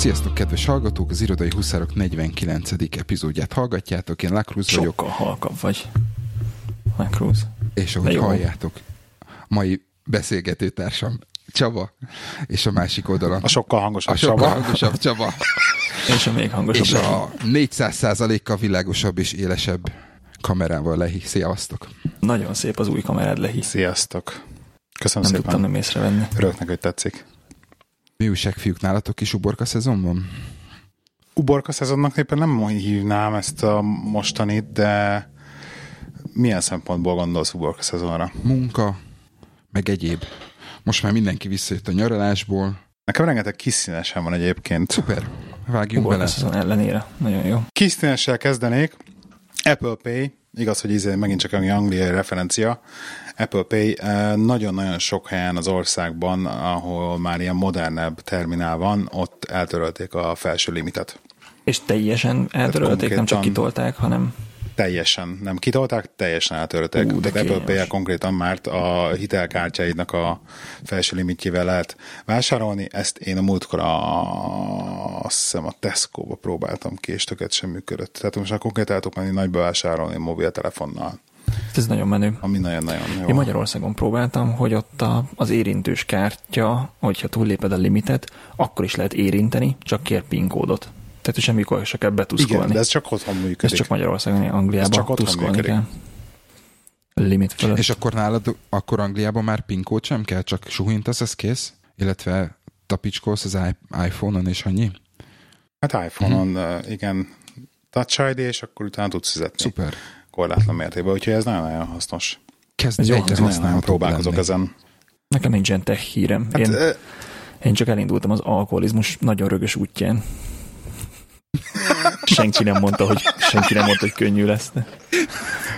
Sziasztok, kedves hallgatók! Az Irodai Huszárok 49. epizódját hallgatjátok. Én Lakruz vagyok. Sokkal halkabb vagy. Lakruz. És ahogy halljátok, mai beszélgetőtársam Csaba, és a másik oldalon a sokkal hangosabb a sokkal Csaba. hangosabb Csaba. és a még hangosabb És a 400 kal világosabb és élesebb kamerával lehi. Szia,sztok! Nagyon szép az új kamerád lehi. Sziasztok! Köszönöm nem szépen. tudtam nem észrevenni. Örülök hogy tetszik. Mi újság, fiúk, nálatok is uborka szezon van? Uborka szezonnak éppen nem hívnám ezt a mostanit, de milyen szempontból gondolsz uborka szezonra? Munka, meg egyéb. Most már mindenki visszajött a nyaralásból. Nekem rengeteg kiszínesen van egyébként. Szuper, vágjunk Uborka bele. szezon ellenére. Nagyon jó. Kiszínessel kezdenék. Apple Pay, igaz, hogy izé megint csak egy angliai referencia. Apple Pay eh, nagyon-nagyon sok helyen az országban, ahol már ilyen modernebb terminál van, ott eltörölték a felső limitet. És teljesen eltörölték, nem csak kitolták, hanem Teljesen. Nem kitolták, teljesen eltörölték. Ú, de Tehát Apple pay konkrétan már a hitelkártyáidnak a felső limitjével lehet vásárolni. Ezt én a múltkor a, azt hiszem a Tesco-ba próbáltam ki, és tökélet sem működött. Tehát most már konkrétan el tudok menni nagyba vásárolni mobiltelefonnal, ez nagyon menő. ami nagyon-nagyon jó. Én Magyarországon próbáltam, hogy ott a, az érintős kártya, hogyha túlléped a limitet, akkor is lehet érinteni, csak kér PIN kódot. Tehát hogy semmikor se kell betuszkolni. Igen, de ez csak otthon működik. ez csak Magyarországon, Angliában Ez csak otthon működik. kell. Limit fölött. És akkor nálad, akkor Angliában már PIN kód sem kell, csak suhintasz, ez kész? Illetve tapicskolsz az iPhone-on, és annyi? Hát iPhone-on, uh, igen, Touch ID, és akkor utána tudsz fizetni. Szuper. Korlátlan mértékben, úgyhogy ez nagyon-nagyon hasznos. Kezd Ez jó, egyre használhatóbb próbálkozok lenni. ezen. Nekem nincsen tech hírem. Hát, Én, ö, én csak elindultam az alkoholizmus nagyon rögös útján. senki nem mondta, hogy, senki nem mondta, hogy könnyű lesz. De.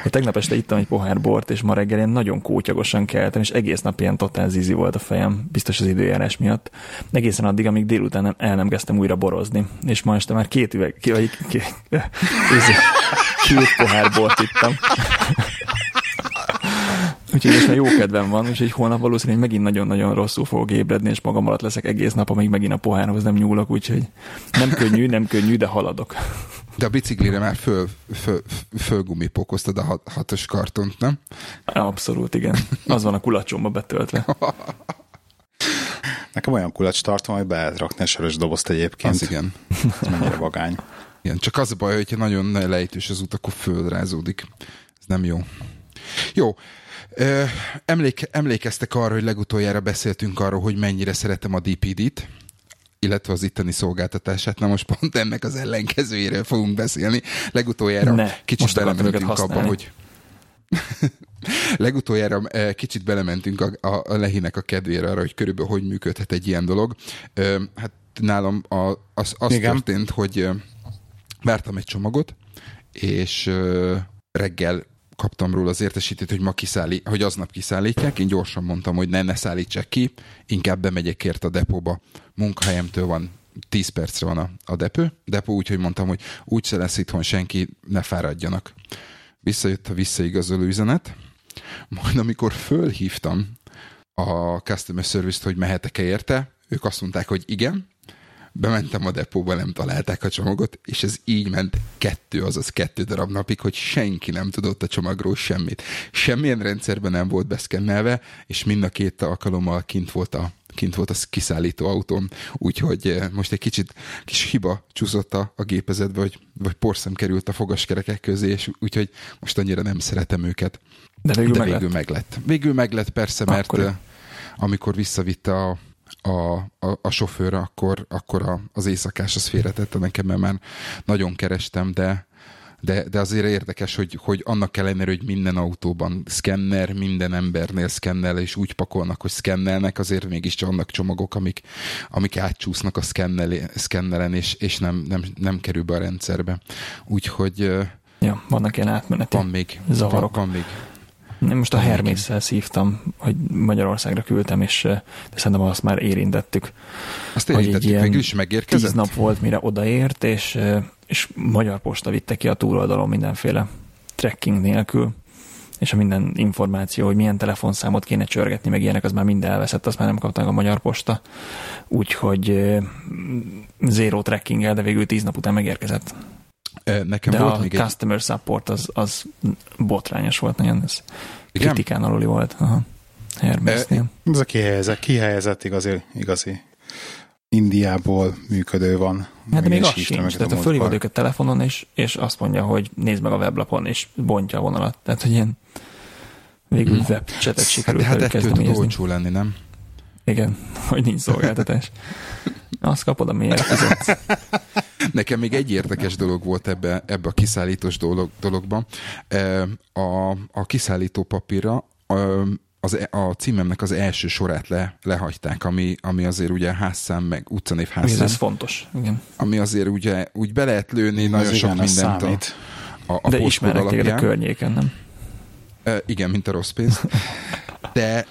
Én tegnap este ittam egy pohár bort, és ma reggel ilyen nagyon kótyagosan keltem, és egész nap ilyen totál zizi volt a fejem, biztos az időjárás miatt. Egészen addig, amíg délután nem, el nem kezdtem újra borozni. És ma este már két üveg, ki, vagy, ki, izé, két pohár bort ittam. Úgyhogy most már jó kedvem van, úgyhogy holnap valószínűleg megint nagyon-nagyon rosszul fogok ébredni, és magam alatt leszek egész nap, amíg megint a pohárhoz nem nyúlok, úgyhogy nem könnyű, nem könnyű, de haladok. De a biciklire már föl, föl, fölgumipokoztad a hat, hatos kartont, nem? Abszolút, igen. Az van a kulacsomba betöltve. Nekem olyan kulacs tartom, hogy be lehet rakni a sörös dobozt egyébként. Az igen. Ez mennyire vagány. Igen. Csak az a baj, hogyha nagyon lejtős az út, akkor földrázódik. Ez nem jó. Jó. Emléke, emlékeztek arra, hogy legutoljára beszéltünk arról, hogy mennyire szeretem a DPD-t, illetve az itteni szolgáltatását. Na most pont ennek az ellenkezőjéről fogunk beszélni. Legutoljára Ne, kicsit belementünk abba, hogy Legutoljára kicsit belementünk a, a, a lehinek a kedvére arra, hogy körülbelül hogy működhet egy ilyen dolog. Hát nálam a, az, az Igen. történt, hogy vártam egy csomagot, és reggel kaptam róla az értesítést, hogy ma kiszállít, hogy aznap kiszállítják. Én gyorsan mondtam, hogy ne, ne szállítsák ki, inkább bemegyek ért a depóba. Munkahelyemtől van 10 percre van a, a depő, depó, úgyhogy mondtam, hogy úgy se lesz itthon senki, ne fáradjanak. Visszajött a visszaigazoló üzenet, majd amikor fölhívtam a customer service-t, hogy mehetek-e érte, ők azt mondták, hogy igen, bementem a depóba, nem találták a csomagot, és ez így ment kettő, azaz kettő darab napig, hogy senki nem tudott a csomagról semmit. Semmilyen rendszerben nem volt beszkennelve, és mind a két alkalommal kint volt a kint volt a kiszállító autóm, úgyhogy eh, most egy kicsit kis hiba csúszott a, a gépezetbe, vagy, vagy porszem került a fogaskerekek közé, és úgyhogy most annyira nem szeretem őket. De végül De meg végül lett. meg lett. Végül meg lett persze, mert Akkor eh, amikor visszavitte a, a, a, a sofőr, akkor, akkor a, az éjszakás az félretette nekem, mert már nagyon kerestem, de, de, de azért érdekes, hogy, hogy annak ellenére, hogy minden autóban szkenner, minden embernél szkennel, és úgy pakolnak, hogy szkennelnek, azért mégiscsak annak csomagok, amik, amik átcsúsznak a szkennelen, és, és nem, nem, nem kerül be a rendszerbe. Úgyhogy Ja, vannak ilyen átmeneti van még, zavarok. Van, van még. Én most a Hermésszel szívtam, hogy Magyarországra küldtem, és de szerintem azt már érintettük. Azt érintettük, ilyen végül is megérkezett? Tíz nap volt, mire odaért, és, és magyar posta vitte ki a túloldalon mindenféle trekking nélkül, és a minden információ, hogy milyen telefonszámot kéne csörgetni, meg ilyenek, az már mind elveszett, azt már nem kapták a magyar posta. Úgyhogy zero tracking de végül tíz nap után megérkezett. Nekem de volt a még customer egy... support az, az botrányos volt nagyon, ez Igen? kritikán aluli volt. Aha. Hermesnél. Ez a kihelyezett, kihelyezett igazi, igazi Indiából működő van. Hát de még az sincs. Tehát a fölhívod őket telefonon, és, és azt mondja, hogy nézd meg a weblapon, és bontja a vonalat. Tehát, hogy ilyen végül hmm. webcsetet sikerült hát, hát ettől tud olcsó lenni, nem? Igen, hogy nincs szolgáltatás. Azt kapod, amire fizetsz. Nekem még egy érdekes dolog volt ebbe, ebbe a kiszállítós dolog, dologban. A, a kiszállító papírra az, e, a címemnek az első sorát le, lehagyták, ami, ami azért ugye házszám, meg utcanév házszám. Ez fontos, igen. Ami azért ugye úgy be lehet lőni nagyon az sok mindent a, a, a De ismerek téged a környéken, nem? E, igen, mint a rossz pénz. De,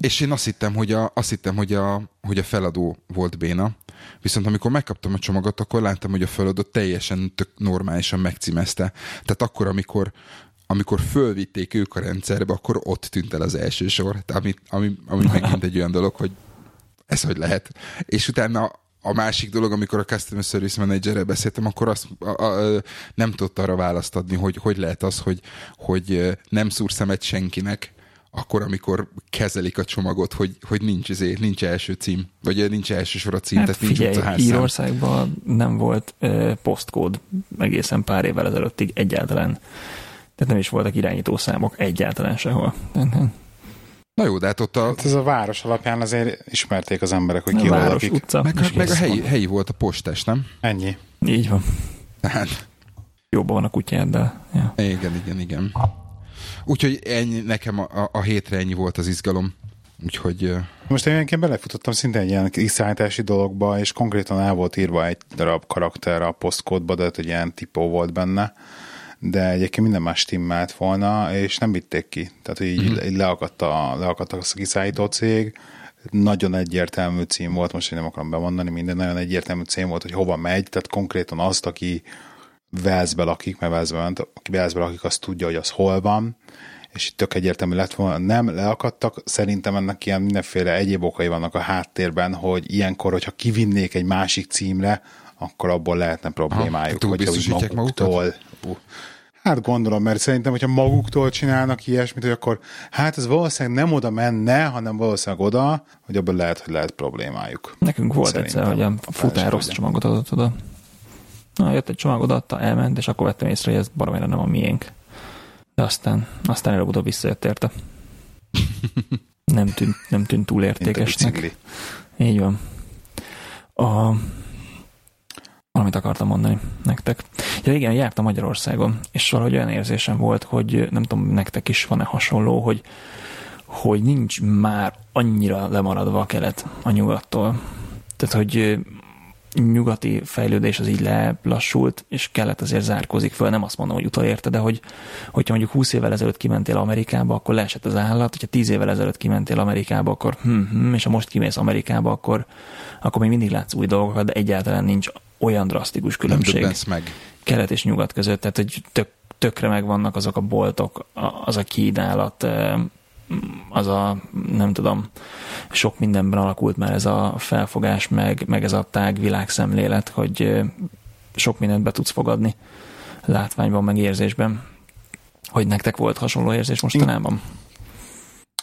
és én azt hittem, hogy a, azt hittem, hogy a, hogy a feladó volt béna, viszont amikor megkaptam a csomagot, akkor láttam, hogy a feladó teljesen tök normálisan megcímezte. Tehát akkor, amikor amikor fölvitték ők a rendszerbe, akkor ott tűnt el az első sor, ami, ami, ami megint egy olyan dolog, hogy ez hogy lehet. És utána a másik dolog, amikor a Customer Service Managerrel beszéltem, akkor azt a, a, a, nem tudta arra választ adni, hogy hogy lehet az, hogy, hogy nem szúr szemet senkinek, akkor, amikor kezelik a csomagot, hogy, hogy nincs, ezért, nincs első cím, vagy nincs első sor a cím, hát tehát figyelj, nincs utcaházszám. Írországban nem volt uh, posztkód egészen pár évvel ezelőttig egyáltalán. Tehát nem is voltak irányítószámok egyáltalán sehol. Na jó, de hát ott a... Hát ez a város alapján azért ismerték az emberek, hogy ki hol lakik. Utca, meg, meg a helyi, helyi volt a postás, nem? Ennyi. Így van. Tehát... Jobban van a kutyád, de... Ja. Igen, igen, igen. Úgyhogy ennyi, nekem a, a, a hétre ennyi volt az izgalom. Úgyhogy... Most én ilyenként belefutottam szinte egy ilyen kiszállítási dologba, és konkrétan el volt írva egy darab karakter a posztkódba, de egy ilyen tipó volt benne de egyébként minden más timmelt volna, és nem vitték ki. Tehát így, így leakadt, a, leakadt a kiszállító cég, nagyon egyértelmű cím volt, most én nem akarom bemondani, minden nagyon egyértelmű cím volt, hogy hova megy, tehát konkrétan azt, aki Velszbe lakik, mert Velszbe ment, aki Velszbe lakik, azt tudja, hogy az hol van, és itt tök egyértelmű lett volna, nem leakadtak, szerintem ennek ilyen mindenféle egyéb okai vannak a háttérben, hogy ilyenkor, hogyha kivinnék egy másik címre, akkor abból lehetne problémájuk. Aha, hogy maguktól, maguktól? Hát gondolom, mert szerintem, hogyha maguktól csinálnak ilyesmit, hogy akkor hát ez valószínűleg nem oda menne, hanem valószínűleg oda, hogy abban lehet, hogy lehet problémájuk. Nekünk volt szerintem. egyszer, hogy a futár rossz csomagot adott oda. Na, jött egy csomagot adta, elment, és akkor vettem észre, hogy ez baromira nem a miénk. De aztán, aztán előbb-utóbb visszajött érte. nem tűnt, nem tűnt túl értékesnek. Így van. A, valamit akartam mondani nektek. Ja igen, jártam Magyarországon, és valahogy olyan érzésem volt, hogy nem tudom, nektek is van-e hasonló, hogy, hogy nincs már annyira lemaradva a kelet a nyugattól. Tehát, hogy nyugati fejlődés az így lelassult, és kellett azért zárkózik föl, nem azt mondom, hogy utolérte, de hogy, hogyha mondjuk 20 évvel ezelőtt kimentél Amerikába, akkor leesett az állat, hogyha 10 évvel ezelőtt kimentél Amerikába, akkor hm, hm, és ha most kimész Amerikába, akkor, akkor még mindig látsz új dolgokat, de egyáltalán nincs olyan drasztikus különbség meg. kelet és nyugat között, tehát hogy tök, tökre megvannak azok a boltok, az a kínálat, az a, nem tudom, sok mindenben alakult már ez a felfogás, meg, meg ez a tág világszemlélet, hogy sok mindent be tudsz fogadni látványban, meg érzésben. Hogy nektek volt hasonló érzés mostanában?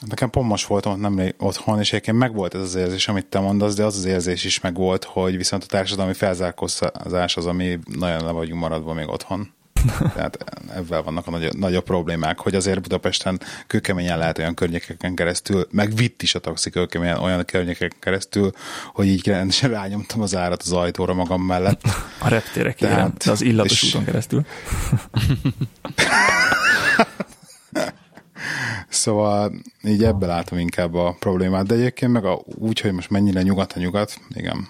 Nekem pont most voltam nem otthon, és egyébként megvolt ez az érzés, amit te mondasz, de az az érzés is megvolt, hogy viszont a társadalmi felzárkózás az, ami nagyon le vagyunk maradva még otthon. Tehát ebben vannak a nagy, nagyobb problémák, hogy azért Budapesten kőkeményen lehet olyan környékeken keresztül, meg vitt is a taxi kőkeményen olyan környékeken keresztül, hogy így rendesen rányomtam az árat az ajtóra magam mellett. A reptérek Tehát, de az illatos és... úton keresztül. Szóval így ebben látom inkább a problémát, de egyébként meg a, úgy, hogy most mennyire nyugat a nyugat, igen.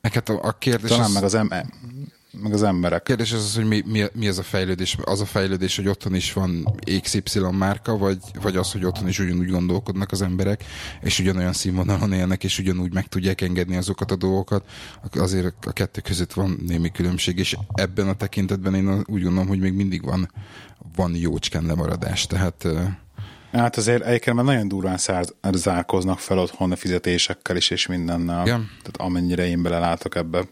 Meg hát a, a kérdés Talán az... meg az M- meg az emberek. Kérdés az, az hogy mi, mi, mi az a fejlődés? Az a fejlődés, hogy otthon is van XY márka, vagy, vagy az, hogy otthon is ugyanúgy gondolkodnak az emberek, és ugyanolyan színvonalon élnek, és ugyanúgy meg tudják engedni azokat a dolgokat. Azért a kettő között van némi különbség, és ebben a tekintetben én úgy gondolom, hogy még mindig van, van jócskán lemaradás. Tehát Hát azért egyébként már nagyon durván zárkoznak fel otthon a fizetésekkel is, és mindennel. Igen. Tehát amennyire én belelátok ebbe.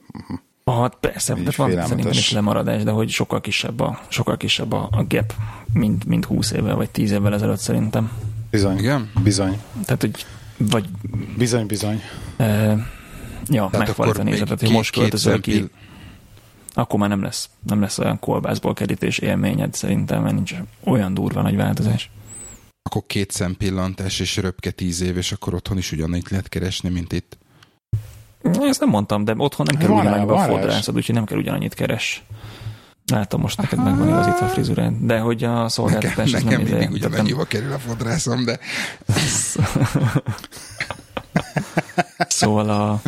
Hát persze, de van szerintem is lemaradás, de hogy sokkal kisebb a, sokkal kisebb a, a gap, mint, mint 20 évvel vagy 10 évvel ezelőtt szerintem. Bizony, Igen? bizony. Tehát, hogy vagy... Bizony, bizony. E, ja, megfordítva nézetet, hogy most költözöl ki, akkor már nem lesz, nem lesz olyan kolbászból kerítés élményed szerintem, mert nincs olyan durva nagy változás akkor két szempillantás és röpke tíz év, és akkor otthon is ugyanígy lehet keresni, mint itt. Ezt nem mondtam, de otthon nem kell ugyanannyiba a fodrászod, úgyhogy nem kell ugyanannyit keres. Látom, most neked meg van igazítva a frizurád, de hogy a szolgáltatás nekem, nekem nem mindig ugyanannyiba nem... kerül a fodrászom, de... szóval a,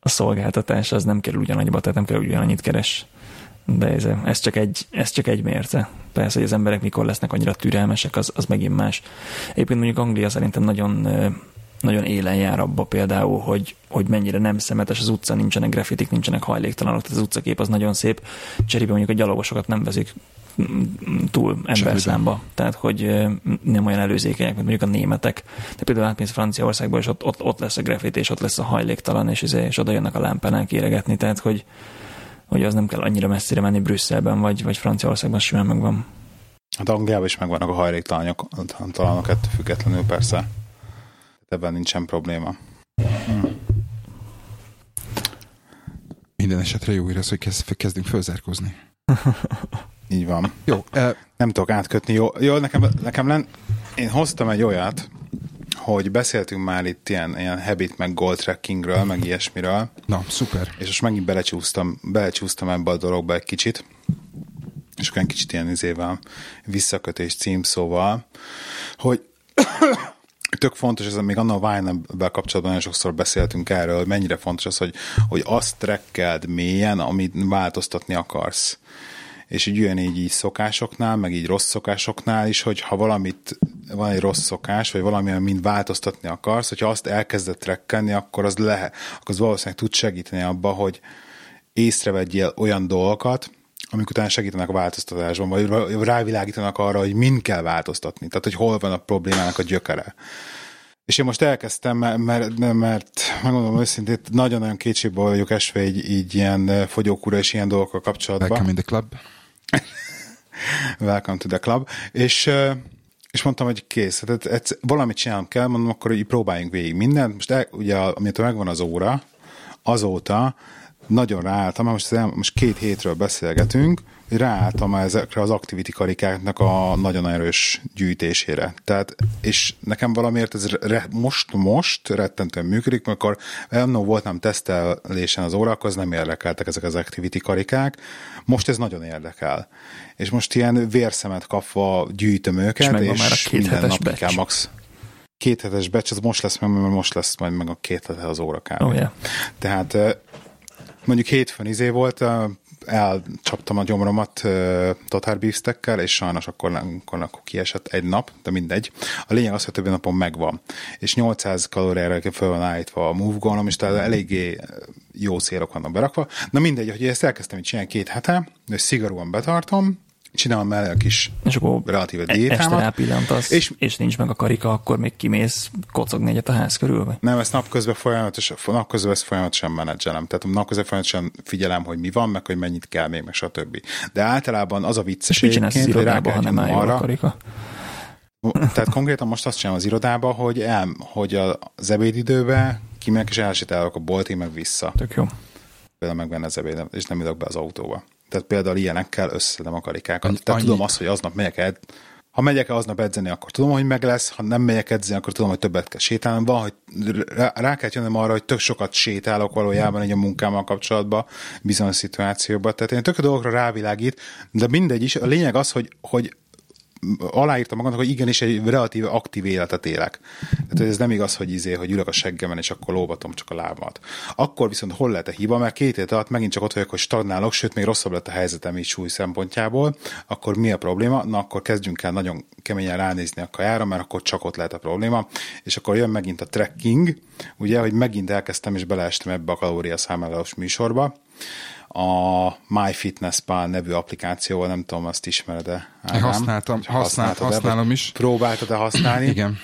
a szolgáltatás az nem kerül ugyanannyiba, tehát nem kell ugyanannyit keres de ez, ez, csak egy, ez csak egy mérce. Persze, hogy az emberek mikor lesznek annyira türelmesek, az, az megint más. Éppen mondjuk Anglia szerintem nagyon, nagyon élen jár abba például, hogy, hogy mennyire nem szemetes az utca, nincsenek grafitik, nincsenek hajléktalanok, tehát az utcakép az nagyon szép. Cserébe mondjuk a gyalogosokat nem veszik túl emberszámba, tehát hogy nem olyan előzékenyek, mint mondjuk a németek. De például átmész Franciaországból, és ott, ott, ott lesz a grafit, és ott lesz a hajléktalan, és, izé, és oda jönnek a lámpánál éregetni, tehát hogy, hogy az nem kell annyira messzire menni Brüsszelben, vagy, vagy Franciaországban simán megvan. Hát Angliában is megvannak a hajléktalanok, talanok ettől függetlenül persze. Ebben nincsen probléma. Hmm. Minden esetre jó az, hogy kezd, kezdünk fölzárkozni. Így van. Jó. E... Nem tudok átkötni. Jó, jó nekem, nekem len... Én hoztam egy olyat, hogy beszéltünk már itt ilyen, ilyen habit, meg goal trackingről, meg ilyesmiről. Na, szuper. És most megint belecsúsztam, belecsúsztam ebbe a dologba egy kicsit, és olyan kicsit ilyen izével visszakötés címszóval, hogy tök fontos, ez még annak a wine kapcsolatban nagyon sokszor beszéltünk erről, mennyire fontos az, hogy, hogy azt trekkeld mélyen, amit változtatni akarsz. És így ugyanígy így szokásoknál, meg így rossz szokásoknál is, hogy ha valamit, van egy rossz szokás, vagy valamilyen mind változtatni akarsz, hogyha azt elkezdett trekkelni, akkor az lehet, akkor az valószínűleg tud segíteni abba, hogy észrevegyél olyan dolgokat, amik utána segítenek a változtatásban, vagy rávilágítanak arra, hogy mind kell változtatni, tehát hogy hol van a problémának a gyökere. És én most elkezdtem, mert, mert, mert megmondom őszintén, nagyon-nagyon kétségbe vagyok esve így, így ilyen fogyókúra és ilyen dolgokkal kapcsolatban. Welcome in the club. Welcome to the club. És, és mondtam, hogy kész, tehát ez, valamit csinálnom kell, mondom, akkor így próbáljunk végig mindent. Most el, ugye, amitől megvan az óra, azóta nagyon ráálltam, most, most két hétről beszélgetünk, ráálltam ezekre az activity karikáknak a nagyon erős gyűjtésére. Tehát, és nekem valamiért ez re, most, most rettentően működik, mert akkor annó voltam tesztelésen az órakhoz, nem érdekeltek ezek az activity karikák, most ez nagyon érdekel. És most ilyen vérszemet kapva gyűjtöm őket, és, és már a két minden nap kell max két hetes becs, az most lesz mert most lesz majd meg a két hetes az órakában. Oh, yeah. Tehát mondjuk hétfőn izé volt, elcsaptam a gyomromat Totár Beefstekkel, és sajnos akkor, akkor, akkor kiesett egy nap, de mindegy. A lényeg az, hogy többi napon megvan. És 800 kalóriára föl van állítva a move goal és tehát eléggé jó célok vannak berakva. Na mindegy, hogy ezt elkezdtem így csinálni két hete, és szigorúan betartom, csinálom mellé a kis és akkor relatíve diétámat. Este rápillantasz, és, és nincs meg a karika, akkor még kimész kocogni egyet a ház körül? Vagy? Nem, ezt napközben folyamatos, napközben ezt folyamatosan menedzselem. Tehát napközben folyamatosan figyelem, hogy mi van, meg hogy mennyit kell még, meg stb. De általában az a vicces és hogy rá ha nem arra, a karika? Tehát konkrétan most azt csinálom az irodába, hogy, el, hogy az ebédidőben kimegyek és elsétálok a boltig, meg vissza. Tök jó. Például megvenni az ebédet, és nem ülök be az autóba. Tehát például ilyenekkel összedem a karikákat. Annyi, Tehát tudom azt, hogy aznap megyek el, ha megyek el aznap edzeni, akkor tudom, hogy meg lesz, ha nem megyek edzeni, akkor tudom, hogy többet kell sétálnom. Van, hogy rá, rá kell jönnöm arra, hogy tök sokat sétálok valójában egy a munkámmal kapcsolatban, bizonyos szituációban. Tehát én tök a dolgokra rávilágít, de mindegy is. A lényeg az, hogy, hogy aláírtam magamnak, hogy igenis egy relatíve aktív életet élek. Tehát ez nem igaz, hogy izé, hogy ülök a seggemen, és akkor lóbatom csak a lábamat. Akkor viszont hol lehet a hiba, mert két év alatt megint csak ott vagyok, hogy stagnálok, sőt, még rosszabb lett a helyzetem így súly szempontjából, akkor mi a probléma? Na, akkor kezdjünk el nagyon keményen ránézni a kajára, mert akkor csak ott lehet a probléma, és akkor jön megint a trekking, ugye, hogy megint elkezdtem és beleestem ebbe a kalóriaszámlálós műsorba, a MyFitnessPal nevű applikációval, nem tudom, azt ismered-e? Én használtam, használ, használom is. Próbáltad-e használni? Igen.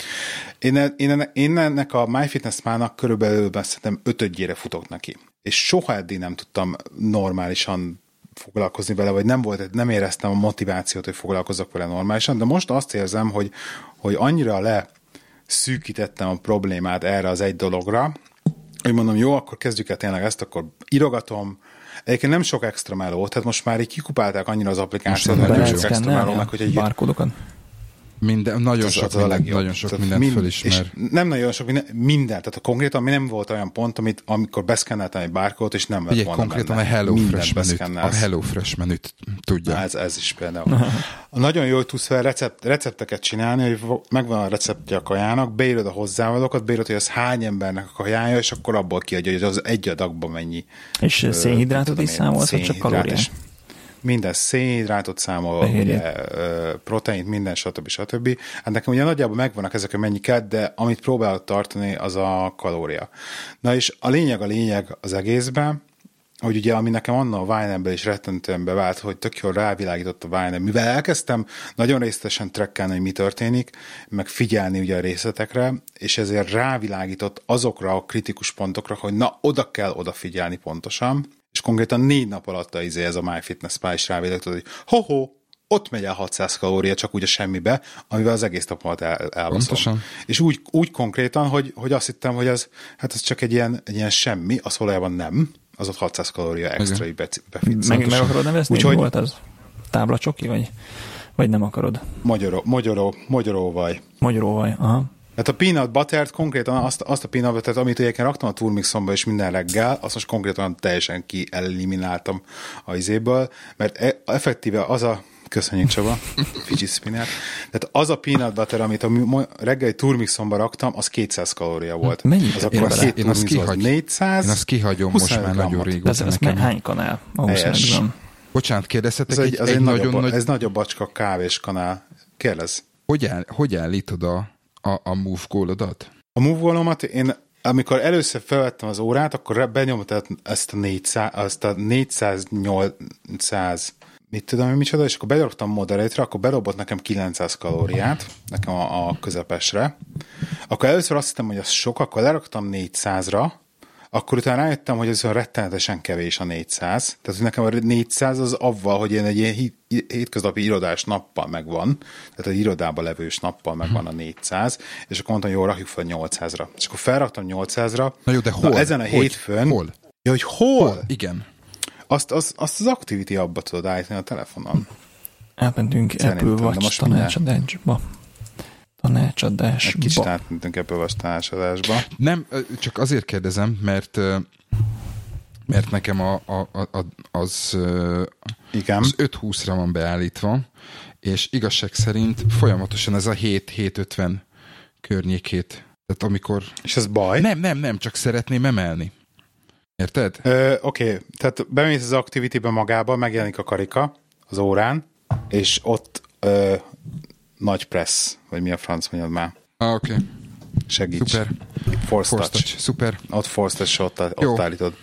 Én, én, én ennek a MyFitnessPal-nak körülbelül szerintem ötödjére futok neki. És soha eddig nem tudtam normálisan foglalkozni vele, vagy nem volt, nem éreztem a motivációt, hogy foglalkozok vele normálisan, de most azt érzem, hogy, hogy annyira le szűkítettem a problémát erre az egy dologra, hogy mondom, jó, akkor kezdjük el tényleg ezt, akkor írogatom, Egyébként nem sok extra meló, tehát most már így kikupálták annyira az applikációt, hogy sok extra melónak, hogy egy... Barkódokat? Minden, nagyon, sok az minden, nagyon sok tehát mindent mind, fölismer. És nem nagyon sok minden, minden, tehát a konkrétan mi nem volt olyan pont, amit, amikor beszkenneltem egy bárkót, és nem lett volna konkrétan benne. a Hello Fresh menüt, a Hello Fresh menüt tudja. Na, ez, ez is például. nagyon jó, hogy tudsz fel recept, recepteket csinálni, hogy megvan a receptje a kajának, beírod a hozzávalókat, beírod, hogy az hány embernek a kajája, és akkor abból kiadja, hogy az egy adagban mennyi. És szénhidrátot is számolsz, vagy csak kalóriát? Minden szénhidrátot számol, ugye, proteint, minden, stb. stb. Hát nekem ugye nagyjából megvannak ezek a mennyiket, de amit próbálok tartani, az a kalória. Na és a lényeg a lényeg az egészben, hogy ugye, ami nekem anna a Vine-ből is rettentően bevált, hogy tök jól rávilágított a Vine, mivel elkezdtem nagyon részletesen trekkelni, hogy mi történik, meg figyelni ugye a részletekre, és ezért rávilágított azokra a kritikus pontokra, hogy na, oda kell odafigyelni pontosan, és konkrétan négy nap alatt a izé ez a MyFitnessPal is rávédett, hogy ho-ho, ott megy el 600 kalória csak úgy a semmibe, amivel az egész nap alatt el, elbaszom. És úgy, úgy konkrétan, hogy, hogy azt hittem, hogy ez, hát ez csak egy ilyen, egy ilyen semmi, az valójában nem, az ott 600 kalória extra így befit. Meg, meg akarod nevezni, Úgyhogy, volt az? Tábla csoki, vagy, vagy nem akarod? Magyaró, magyaró, magyaróvaj. Magyaróvaj, aha. Hát a peanut butter konkrétan azt, azt a peanut butter amit egyébként raktam a turmixomba is minden reggel, azt most konkrétan teljesen kielimináltam a izéből, mert e, effektíve az a Köszönjük Csaba, Fiji Spinner. Tehát az a peanut butter, amit a reggeli turmixomba raktam, az 200 kalória volt. Mennyi? Az akkor én, én azt kihagy, 400. Én azt kihagyom most már nagyon régóta. Ez, ez nekem. hány kanál? Bocsánat, kérdezhetek ez egy, egy, egy nagyon nagyobb, nagy... Ez nagyobb bacska kávés kanál. Kérdez. Hogy, áll, hogy állítod a a, a move gólodat? A move gólomat én amikor először felvettem az órát, akkor benyomtam ezt a 400, azt a 400, 800 mit tudom, micsoda, és akkor bedobtam moderate akkor bedobott nekem 900 kalóriát, nekem a, a közepesre. Akkor először azt hittem, hogy az sok, akkor leraktam 400-ra, akkor utána rájöttem, hogy ez olyan rettenetesen kevés a 400. Tehát nekem a 400 az avval, hogy én egy ilyen hétköznapi irodás nappal megvan, tehát egy irodában levős nappal megvan a 400, és akkor mondtam, jó, rakjuk fel 800-ra. És akkor felraktam 800-ra. Na jó, de hol? Na, ezen a hogy? hétfőn. Hol? Ja, hogy hol? hol? Igen. Azt, azt, azt az Activity abba tudod állítani a telefonon. Elmentünk Apple Watch tanácsadásba tanácsadásba. Egy kicsit átmentünk ebből a tanácsadásba. Nem, csak azért kérdezem, mert mert nekem a, a, a, az, Igen. az 5-20-ra van beállítva, és igazság szerint folyamatosan ez a 7-7-50 környékét. Tehát amikor... És ez baj? Nem, nem, nem, csak szeretném emelni. Érted? Oké, okay. tehát bemész az Activity-be magába, megjelenik a karika az órán, és ott ö, nagy press, vagy mi a franc mondjad már. Ah, oké. Okay. Segíts. Szuper. Force, touch. touch. Szuper. Ott force touch, ott, ott állítod.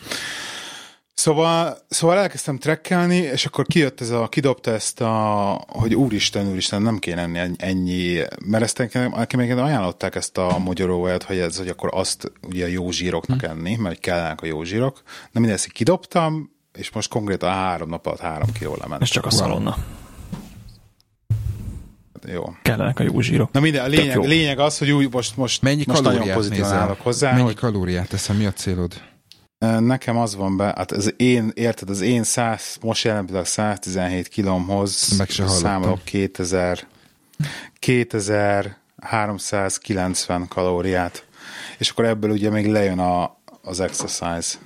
Szóval, szóval elkezdtem trekkelni, és akkor kijött ez a, kidobta ezt a, hogy úristen, úristen, nem kéne enni ennyi, mert ezt nekem még ajánlották ezt a magyaróvajat, hogy ez, hogy akkor azt ugye a jó zsíroknak hm. enni, mert kellenek a jó zsírok. De mindezt kidobtam, és most konkrétan három nap alatt három kiló lement. Ez csak a szalonna jó. Kellenek a jó zsírok. Na minden, a lényeg, lényeg az, hogy úgy most, most, Mennyi most nagyon pozitívan állok hozzá. Mennyi hogy... kalóriát teszem, mi a célod? Nekem az van be, hát az én, érted, az én 100, most jelenleg 117 kilomhoz Meg se számolok 2000, 2390 kalóriát, és akkor ebből ugye még lejön a, az exercise.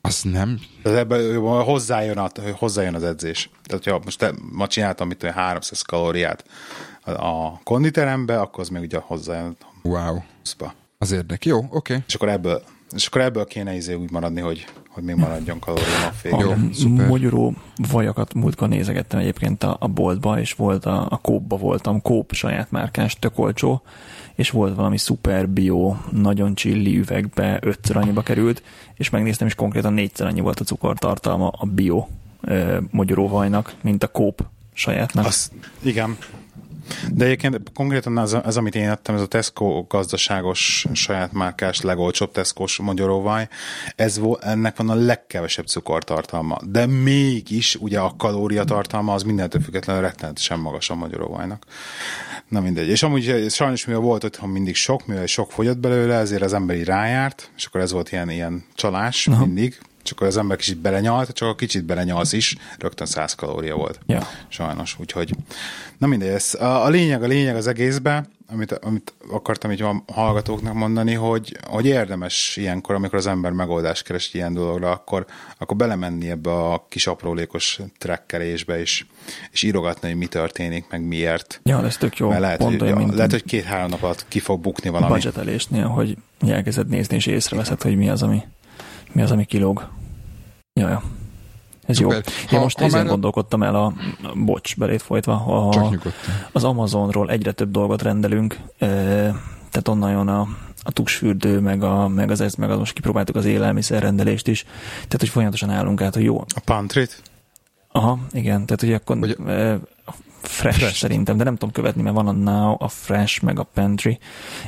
Az nem. Tehát ebben hozzájön, a, hozzájön az edzés. Tehát, ha most te, ma csináltam mit 300 kalóriát a konditerembe, akkor az még ugye hozzájön. Wow. Szpa. Az érdek. Jó, oké. Okay. És akkor ebből, és akkor ebből kéne izé úgy maradni, hogy, hogy még maradjon kalória a Jó, szuper. Magyaró vajakat múltkor nézegettem egyébként a, a boltba, és volt a, a kópba voltam, kóp saját márkás, tök olcsó, és volt valami szuper bio, nagyon csilli üvegbe, ötször annyiba került, és megnéztem, és konkrétan négyszer annyi volt a cukortartalma a bio magyaróvajnak, mint a kóp sajátnak. Az, igen, de egyébként konkrétan az, az, amit én ettem, ez a Tesco gazdaságos, saját márkás, legolcsóbb Tesco-s magyaróvaj, ez vo, ennek van a legkevesebb cukortartalma. De mégis ugye a kalóriatartalma az mindentől függetlenül rettenetesen magas a magyaróvajnak. Na mindegy. És amúgy sajnos mivel volt otthon mindig sok, mivel sok fogyott belőle, ezért az emberi rájárt, és akkor ez volt ilyen, ilyen csalás Aha. mindig, csak az ember kicsit belenyalt, csak a kicsit belenyalsz is, rögtön 100 kalória volt. Ja. Sajnos, úgyhogy na mindegy, ez a, a lényeg, a lényeg az egészben, amit, amit akartam így a hallgatóknak mondani, hogy, hogy érdemes ilyenkor, amikor az ember megoldást keres ilyen dologra, akkor, akkor belemenni ebbe a kis aprólékos trekkelésbe, és, és írogatni, hogy mi történik, meg miért. Ja, ez tök jó. Mert lehet, Pont hogy, mint lehet, hogy két-három nap alatt ki fog bukni valami. Budgetelésnél, hogy elkezded nézni, és észreveszed, hogy mi az, ami mi az, ami kilóg. Ja, ja. Ez jó. Én ha, most ha ezen gondolkodtam el a, bocs, belét folytva, a, az Amazonról egyre több dolgot rendelünk, e, tehát onnan jön a, a tusfürdő, meg, a, meg az ezt, meg az most kipróbáltuk az élelmiszerrendelést is, tehát hogy folyamatosan állunk át, hogy jó. A pantrit? Aha, igen, tehát hogy akkor hogy Fresh, Fresh szerintem, de nem tudom követni, mert van a Now, a Fresh, meg a Pantry,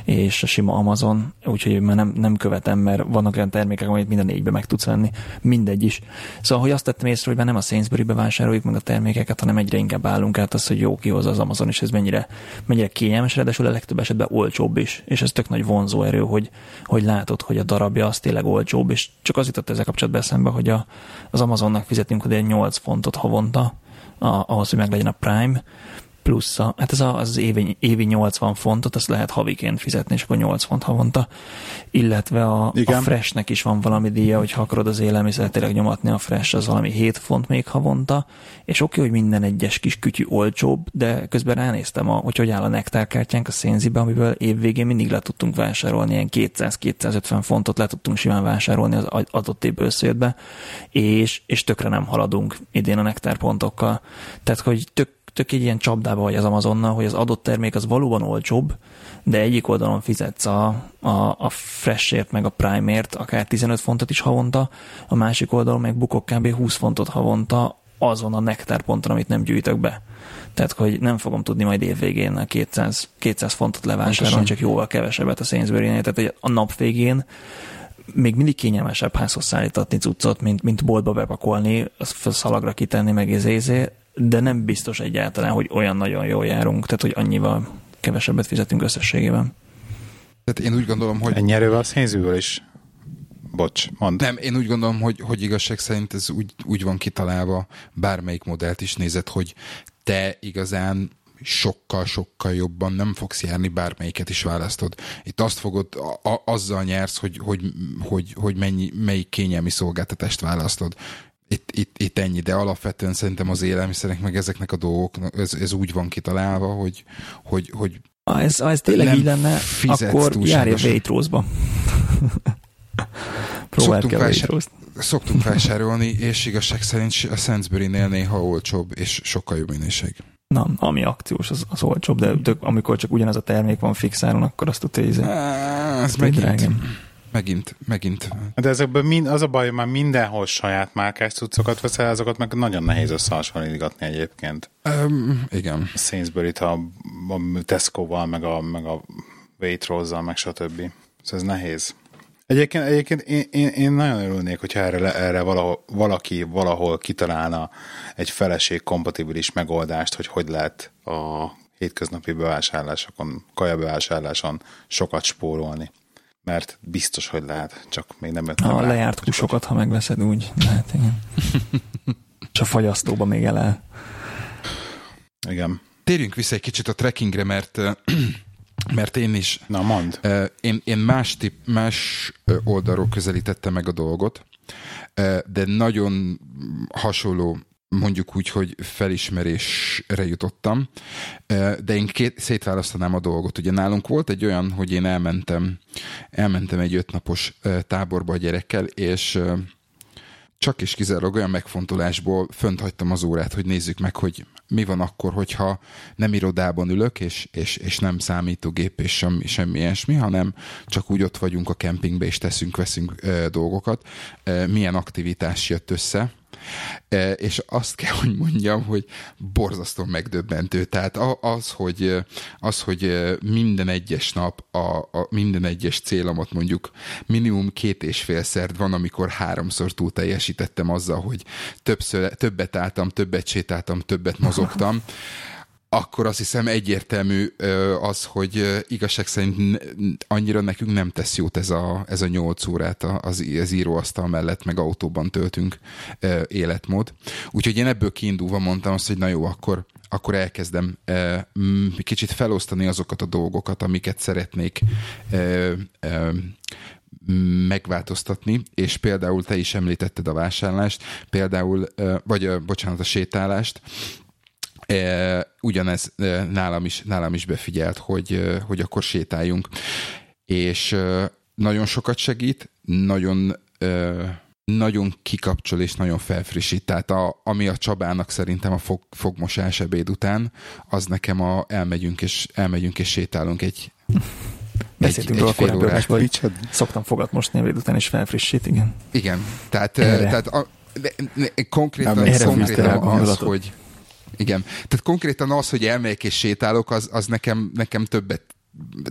és a sima Amazon, úgyhogy már nem, nem követem, mert vannak olyan termékek, amit minden négybe meg tudsz venni, mindegy is. Szóval, hogy azt tettem észre, hogy már nem a Sainsbury-be vásároljuk meg a termékeket, hanem egyre inkább állunk át az, hogy jó kihozza az Amazon, és ez mennyire, mennyire kényelmes, ráadásul a legtöbb esetben olcsóbb is, és ez tök nagy vonzó erő, hogy, hogy látod, hogy a darabja az tényleg olcsóbb, és csak az jutott ezzel kapcsolatban eszembe, hogy a, az Amazonnak fizetünk hogy 8 fontot havonta, ahhoz, hogy meglegyen a Prime, plusz a, hát ez az évi, évi 80 fontot, azt lehet haviként fizetni, és akkor 8 font havonta, illetve a, a Freshnek is van valami díja, hogy ha akarod az élelmiszert tényleg nyomatni, a Fresh az valami 7 font még havonta, és oké, okay, hogy minden egyes kis kütyű olcsóbb, de közben ránéztem, a, hogy hogy áll a nektárkártyánk a szénzibe, amiből évvégén mindig le tudtunk vásárolni, ilyen 200-250 fontot le tudtunk simán vásárolni az adott évből összejöttbe, és, és tökre nem haladunk idén a nektárpontokkal. Tehát, hogy tök tök egy ilyen csapdába vagy az Amazonnal, hogy az adott termék az valóban olcsóbb, de egyik oldalon fizetsz a, a, a Freshért meg a Primeért akár 15 fontot is havonta, a másik oldalon meg bukok kb. 20 fontot havonta azon a nektár ponton, amit nem gyűjtök be. Tehát, hogy nem fogom tudni majd évvégén a 200, 200 fontot levásárolni, csak jóval kevesebbet a Sainsbury-nél. Tehát, hogy a nap végén még mindig kényelmesebb házhoz szállítatni cuccot, mint, mint boltba bepakolni, szalagra kitenni, meg izé, de nem biztos egyáltalán, hogy olyan nagyon jól járunk, tehát hogy annyival kevesebbet fizetünk összességében. Tehát én úgy gondolom, hogy... Ennyi erővel a szénzűből is. Bocs, mondd. Nem, én úgy gondolom, hogy, hogy igazság szerint ez úgy, úgy van kitalálva, bármelyik modellt is nézed, hogy te igazán sokkal-sokkal jobban nem fogsz járni, bármelyiket is választod. Itt azt fogod, a, a, azzal nyersz, hogy, hogy, hogy, hogy mennyi, melyik kényelmi szolgáltatást választod itt, itt, itt ennyi, de alapvetően szerintem az élelmiszerek, meg ezeknek a dolgok, ez, ez úgy van kitalálva, hogy, hogy, hogy ha ez, ha ez tényleg így lenne, akkor járj a Waitrose-ba. szoktunk, vásár, szoktunk vásárolni, és igazság szerint a Sainsbury-nél néha olcsóbb, és sokkal jobb minőség. Na, ami akciós, az, az olcsóbb, de, de amikor csak ugyanaz a termék van fixáron, akkor azt tudja, hogy ez megint, drágám megint, megint. De ezekben mind, az a baj, hogy már mindenhol saját márkás cuccokat veszel, azokat meg nagyon nehéz összehasonlítgatni egyébként. Um, igen. A Sainsbury-t a, a Tesco-val, meg a, meg a Waitrose-zal, meg stb. Szóval ez nehéz. Egyébként, egyébként én, én, én nagyon örülnék, hogyha erre, erre valahol, valaki valahol kitalálna egy feleség kompatibilis megoldást, hogy hogy lehet a hétköznapi bevásárlásokon, kajabevásárláson sokat spórolni mert biztos, hogy lehet, csak még nem jött A lejárt húsokat, ha megveszed úgy, lehet, igen. És a fagyasztóba még el. Igen. Térjünk vissza egy kicsit a trekkingre, mert mert én is... Na, mond. Én, én más, tip, más oldalról közelítettem meg a dolgot. de nagyon hasonló mondjuk úgy, hogy felismerésre jutottam, de én két, szétválasztanám a dolgot. Ugye nálunk volt egy olyan, hogy én elmentem, elmentem egy ötnapos táborba a gyerekkel, és csak is kizárólag olyan megfontolásból fönt hagytam az órát, hogy nézzük meg, hogy mi van akkor, hogyha nem irodában ülök, és, és, és nem számítógép, és semmi, semmi ilyesmi, hanem csak úgy ott vagyunk a kempingbe, és teszünk, veszünk e, dolgokat. E, milyen aktivitás jött össze, és azt kell, hogy mondjam, hogy borzasztó megdöbbentő. Tehát az, hogy, az, hogy minden egyes nap a, a minden egyes célomat mondjuk minimum két és fél szert van, amikor háromszor túl teljesítettem azzal, hogy többször, többet álltam, többet sétáltam, többet mozogtam, akkor azt hiszem egyértelmű az, hogy igazság szerint annyira nekünk nem tesz jót ez a, ez a 8 órát az, az íróasztal mellett, meg autóban töltünk életmód. Úgyhogy én ebből kiindulva mondtam azt, hogy na jó, akkor, akkor elkezdem kicsit felosztani azokat a dolgokat, amiket szeretnék megváltoztatni, és például te is említetted a vásárlást, például, vagy bocsánat, a sétálást, E, ugyanez e, nálam is, nálam is befigyelt, hogy, e, hogy akkor sétáljunk. És nagyon sokat segít, nagyon nagyon kikapcsol és nagyon felfrissít. Tehát a, ami a Csabának szerintem a fog, fogmosás ebéd után, az nekem a elmegyünk és, elmegyünk és sétálunk egy Beszéltünk róla korábban, hogy szoktam fogat mosni ebéd után, és felfrissít, igen. Igen, tehát, tehát a, de, de, konkrétan, konkrétan az, hogy, igen. Tehát konkrétan az, hogy elmegyek és sétálok, az, az nekem, nekem többet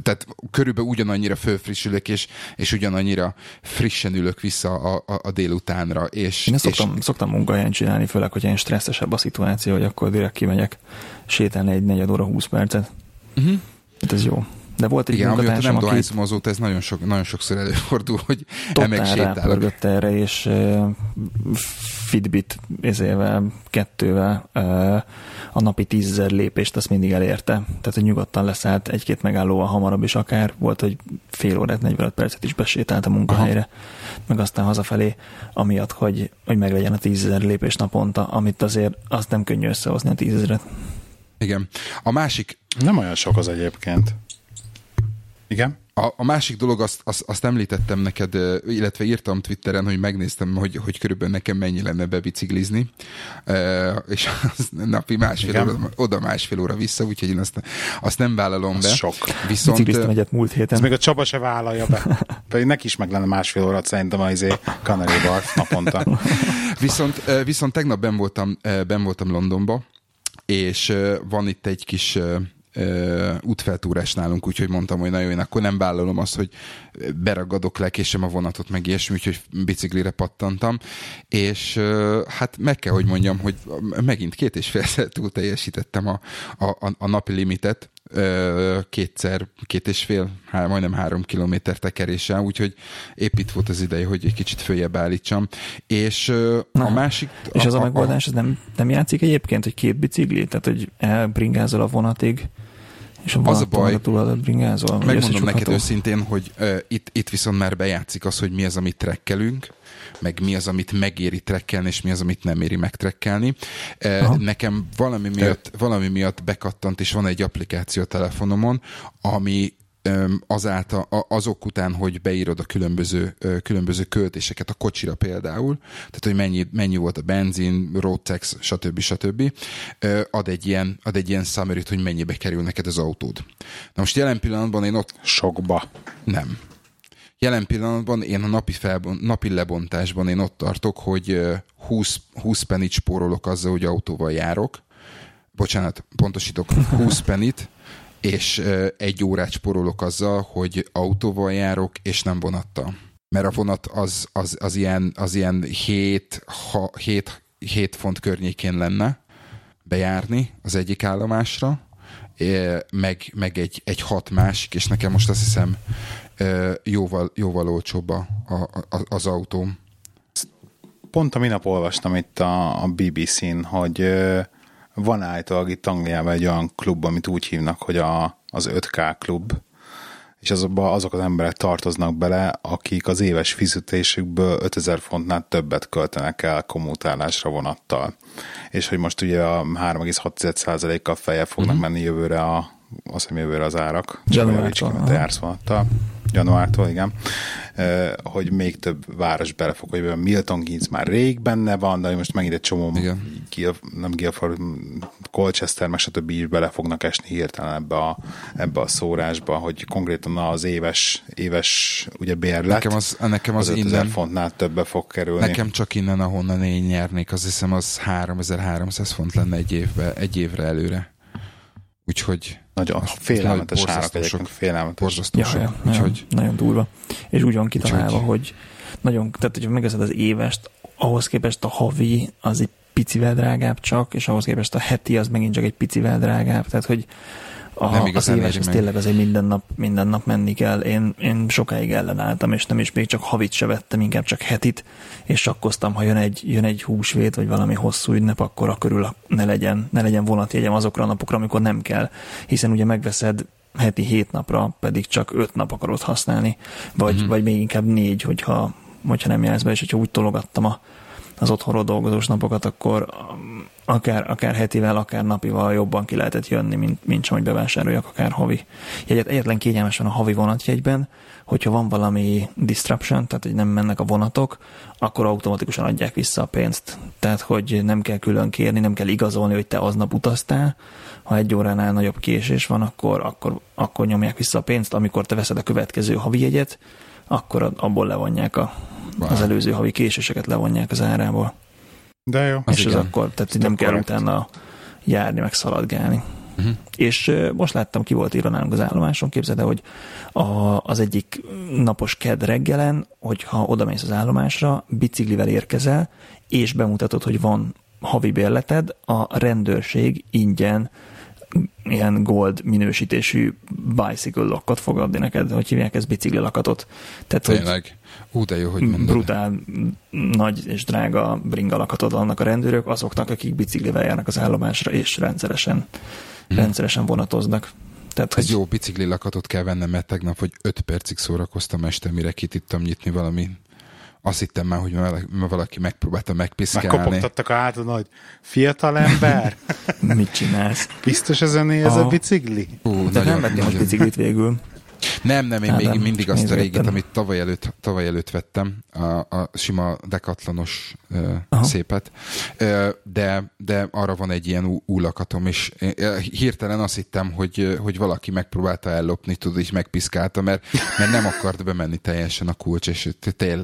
tehát körülbelül ugyanannyira fölfrissülök, és, és ugyanannyira frissen ülök vissza a, a, a délutánra. És, én szoktam, és... szoktam munkahelyen csinálni, főleg, hogy én stresszesebb a szituáció, hogy akkor direkt kimegyek sétálni egy negyed óra, húsz percet. Uh-huh. Hát ez jó. De volt egy Igen, amióta nem dohányzom azóta, ez nagyon, sok, nagyon sokszor előfordul, hogy emek sétálok. erre, és uh, Fitbit ezével, kettővel uh, a napi tízezer lépést azt mindig elérte. Tehát, hogy nyugodtan leszállt egy-két megállóval hamarabb is akár. Volt, hogy fél órát, 45 percet is besétált a munkahelyre, Aha. meg aztán hazafelé, amiatt, hogy, hogy meglegyen a tízezer lépés naponta, amit azért azt nem könnyű összehozni a tízezeret. Igen. A másik... Nem olyan sok az egyébként. Igen? A, a másik dolog, azt, azt, azt említettem neked, illetve írtam Twitteren, hogy megnéztem, hogy, hogy körülbelül nekem mennyi lenne bebiciklizni, és az napi másfél Igen. óra, oda másfél óra vissza, úgyhogy én azt, azt nem vállalom az be. sok. Viszont, Bicikliztem egyet múlt héten. Ez még a Csaba se vállalja be. Pedig neki is meg lenne másfél óra szerintem az izé Canary Bar naponta. viszont, viszont tegnap ben voltam, ben voltam Londonba, és van itt egy kis útfeltúrás nálunk, úgyhogy mondtam, hogy nagyon én akkor nem vállalom azt, hogy beragadok le, késem a vonatot, meg ilyesmi, úgyhogy biciklire pattantam, és hát meg kell, hogy mondjam, hogy megint két és félszer túl teljesítettem a, a, a napi limitet, kétszer, két és fél, há, majdnem három kilométer tekeréssel, úgyhogy épp itt volt az ideje, hogy egy kicsit följebb állítsam. És Na, a másik... És az a, a megoldás, ez nem, nem játszik egyébként, hogy két bicikli? Tehát, hogy elbringázol a vonatig, és az a baj, bringázol, megmondom neked őszintén, hogy uh, itt, itt viszont már bejátszik az, hogy mi az, amit trekkelünk, meg mi az, amit megéri trekkelni, és mi az, amit nem éri megtrekkelni. Uh, nekem valami miatt, valami miatt bekattant, és van egy applikáció telefonomon, ami azáltal, azok után, hogy beírod a különböző, különböző költéseket a kocsira például, tehát hogy mennyi, mennyi volt a benzin, road tax, stb. stb. ad egy ilyen, ad egy ilyen summary hogy mennyibe kerül neked az autód. Na most jelen pillanatban én ott... Sokba. Nem. Jelen pillanatban én a napi, felbon, napi lebontásban én ott tartok, hogy 20, 20 penit spórolok azzal, hogy autóval járok. Bocsánat, pontosítok, 20 penit, és egy órát sporolok azzal, hogy autóval járok, és nem vonattal. Mert a vonat az, az, az ilyen, az ilyen 7, 7, 7 font környékén lenne bejárni az egyik állomásra, meg, meg egy, egy hat másik, és nekem most azt hiszem jóval, jóval olcsóbb a, a, az autóm. Pont a minap olvastam itt a, a BBC-n, hogy van állítólag itt Angliában egy olyan klub, amit úgy hívnak, hogy a, az 5K klub, és azokba azok az emberek tartoznak bele, akik az éves fizetésükből 5000 fontnál többet költenek el kommutálásra vonattal. És hogy most ugye a 3,6%-kal feje fognak uh-huh. menni jövőre a, azt hiszem jövőre az árak. Januártól. Jársz vonattal. Januártól, igen. Hogy még több város bele fog, hogy Milton Keynes már rég benne van, de most megint egy csomó, igen. Gil, nem Guilford, Colchester, meg stb. is bele fognak esni hirtelen ebbe a, ebbe a szórásba, hogy konkrétan az éves, éves ugye bérlet nekem az, nekem az, az innen, fontnál többe fog kerülni. Nekem csak innen, ahonnan én nyernék, az hiszem az 3300 font lenne egy, évbe, egy évre előre. Úgyhogy nagyon félelmetes árak egyébként, félelmetes. Borzasztó ja, ja, úgyhogy... nagyon durva. És úgy van kitalálva, úgyhogy... hogy nagyon, tehát hogyha megveszed az évest, ahhoz képest a havi az egy picivel drágább csak, és ahhoz képest a heti az megint csak egy picivel drágább, tehát hogy a, nem az éves, az tényleg azért minden nap, minden nap menni kell. Én, én sokáig ellenálltam, és nem is még csak havit se vettem, inkább csak hetit, és sakkoztam, ha jön egy, jön egy húsvét, vagy valami hosszú ünnep, akkor a körül ne legyen, ne legyen vonatjegyem azokra a napokra, amikor nem kell, hiszen ugye megveszed heti hét napra, pedig csak öt nap akarod használni, vagy, uh-huh. vagy még inkább négy, hogyha, hogyha nem jársz be, és hogyha úgy tologattam a, az otthonról dolgozós napokat, akkor akár, akár hetivel, akár napival jobban ki lehetett jönni, mint, mint sem, hogy bevásároljak akár havi jegyet. Egyetlen kényelmes van a havi vonatjegyben, hogyha van valami disruption, tehát hogy nem mennek a vonatok, akkor automatikusan adják vissza a pénzt. Tehát, hogy nem kell külön kérni, nem kell igazolni, hogy te aznap utaztál. Ha egy óránál nagyobb késés van, akkor, akkor, akkor nyomják vissza a pénzt. Amikor te veszed a következő havi jegyet, akkor abból levonják a, az előző havi késéseket levonják az árából. De jó. Az és igen. az akkor, tehát nem kell korrekt. utána járni, meg szaladgálni. Uh-huh. És most láttam, ki volt írva nálunk az állomáson, képzeld el, hogy a, az egyik napos ked reggelen, hogyha odamész az állomásra, biciklivel érkezel, és bemutatod, hogy van havi bérleted, a rendőrség ingyen ilyen gold minősítésű bicycle lockot fog adni neked, hogy hívják ezt bicikli lakatot. Tehát, Tényleg. Ú, de jó, hogy mondod. Brutál, nagy és drága bringa lakatot adnak a rendőrök azoknak, akik biciklivel járnak az állomásra, és rendszeresen, hmm. rendszeresen vonatoznak. Tehát, Ez hogy... jó bicikli lakatot kell vennem, mert tegnap, hogy 5 percig szórakoztam este, mire kitittam nyitni valami azt hittem már, hogy valaki megpróbálta megpiszkálni. Megkopogtattak a hátadon, hogy fiatal ember. Mit csinálsz? Biztos ez ez a bicikli? Ú, De nagyon, nem vettem most biciklit végül. Nem, nem, én hát, még nem, mindig azt a régit, amit tavaly előtt, tavaly előtt vettem, a, a sima dekatlanos uh, szépet, uh, de, de arra van egy ilyen új lakatom, és hirtelen azt hittem, hogy, hogy valaki megpróbálta ellopni, tudod, így megpiszkálta, mert, mert nem akart bemenni teljesen a kulcs, és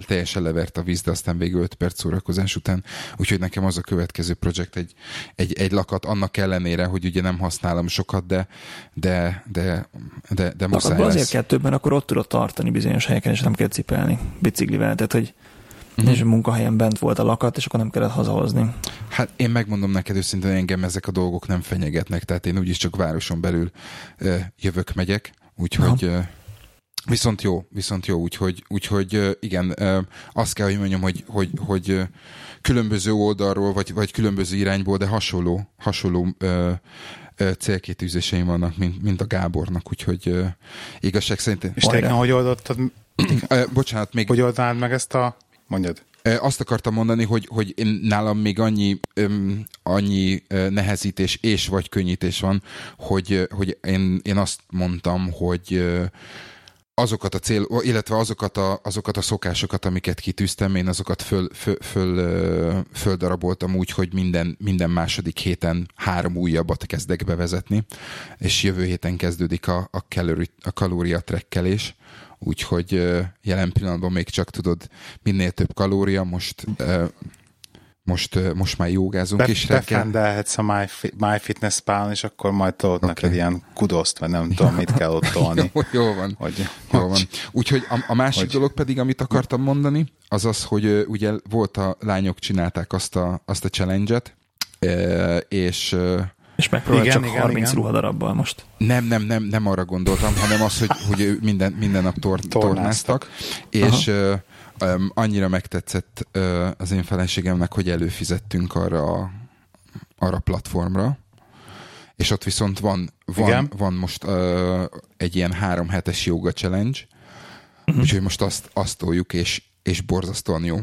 teljesen levert a víz, de aztán végül 5 perc szórakozás után, úgyhogy nekem az a következő projekt egy, egy, egy lakat, annak ellenére, hogy ugye nem használom sokat, de, de, de, de, de muszáj lesz. Kell többen, akkor ott tudod tartani bizonyos helyeken, és nem kell cipelni biciklivel. Tehát, hogy uh-huh. és a munkahelyen bent volt a lakat, és akkor nem kellett hazahozni. Hát én megmondom neked őszintén, engem ezek a dolgok nem fenyegetnek, tehát én úgyis csak városon belül uh, jövök, megyek, úgyhogy uh, viszont jó, viszont jó, úgyhogy, úgyhogy igen, azt kell, hogy mondjam, hogy, hogy, hogy különböző oldalról, vagy, vagy különböző irányból, de hasonló, hasonló célkétűzéseim vannak, mint, mint a Gábornak, úgyhogy igazság szerint... És te hogy oldottad? bocsánat, még... Hogy oldanád meg ezt a... Mondjad. Azt akartam mondani, hogy, hogy én, nálam még annyi, öm, annyi nehezítés és vagy könnyítés van, hogy, hogy én, én azt mondtam, hogy azokat a cél, illetve azokat a, azokat a szokásokat, amiket kitűztem, én azokat föl, föl, föl, földaraboltam úgy, hogy minden, minden második héten három újabbat kezdek bevezetni, és jövő héten kezdődik a, a, kalori, a kalóriatrekkelés, úgyhogy jelen pillanatban még csak tudod minél több kalória, most most, most már jogázunk Be, is reggel. Befrendelhetsz a My, My Fitness pal és akkor majd tolod okay. neked ilyen kudoszt, vagy nem tudom, mit kell ott tolni. jó, jó van. Hogy, jó hogy, van. Úgyhogy a, a másik hogy, dolog pedig, amit akartam mondani, az az, hogy uh, ugye volt a lányok csinálták azt a, azt a challenge-et, uh, és uh, és megpróbál igen, csak igen, 30 igen. ruhadarabbal most. Nem, nem, nem, nem arra gondoltam, hanem az, hogy, hogy minden, minden nap tor, tornáztak, és uh, um, annyira megtetszett uh, az én feleségemnek, hogy előfizettünk arra a, arra a platformra, és ott viszont van, van, Igen. van most uh, egy ilyen három hetes yoga challenge, uh-huh. úgyhogy most azt, azt toljuk, és, és borzasztóan jó.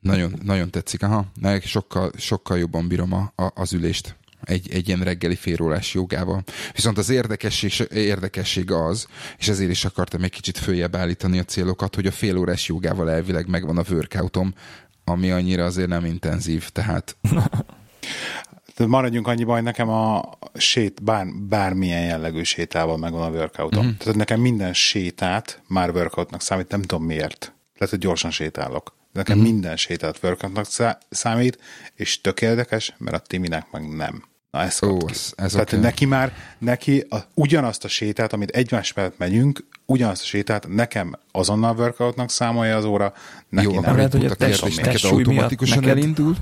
Nagyon, nagyon tetszik, aha. Sokkal, sokkal jobban bírom a, a, az ülést egy, egy ilyen reggeli félórás jogával. Viszont az érdekesség, érdekesség az, és ezért is akartam egy kicsit följebb állítani a célokat, hogy a félórás jogával elvileg megvan a workoutom, ami annyira azért nem intenzív, tehát maradjunk annyiban, hogy nekem a sét, bár, bármilyen jellegű sétával megvan a workoutom. Uh-huh. Tehát nekem minden sétát már workoutnak számít, nem tudom miért. Lehet, hogy gyorsan sétálok. De nekem uh-huh. minden sétát workoutnak szá- számít, és tök érdekes, mert a Timinek meg nem. Na ez Ó, ez- ez Tehát oké. neki már, neki a, ugyanazt a sétát, amit egymás mellett megyünk, ugyanazt a sétát nekem azonnal workoutnak számolja az óra, neki jó, nem. akkor lehet, hogy a test- test miatt automatikusan neked- elindul?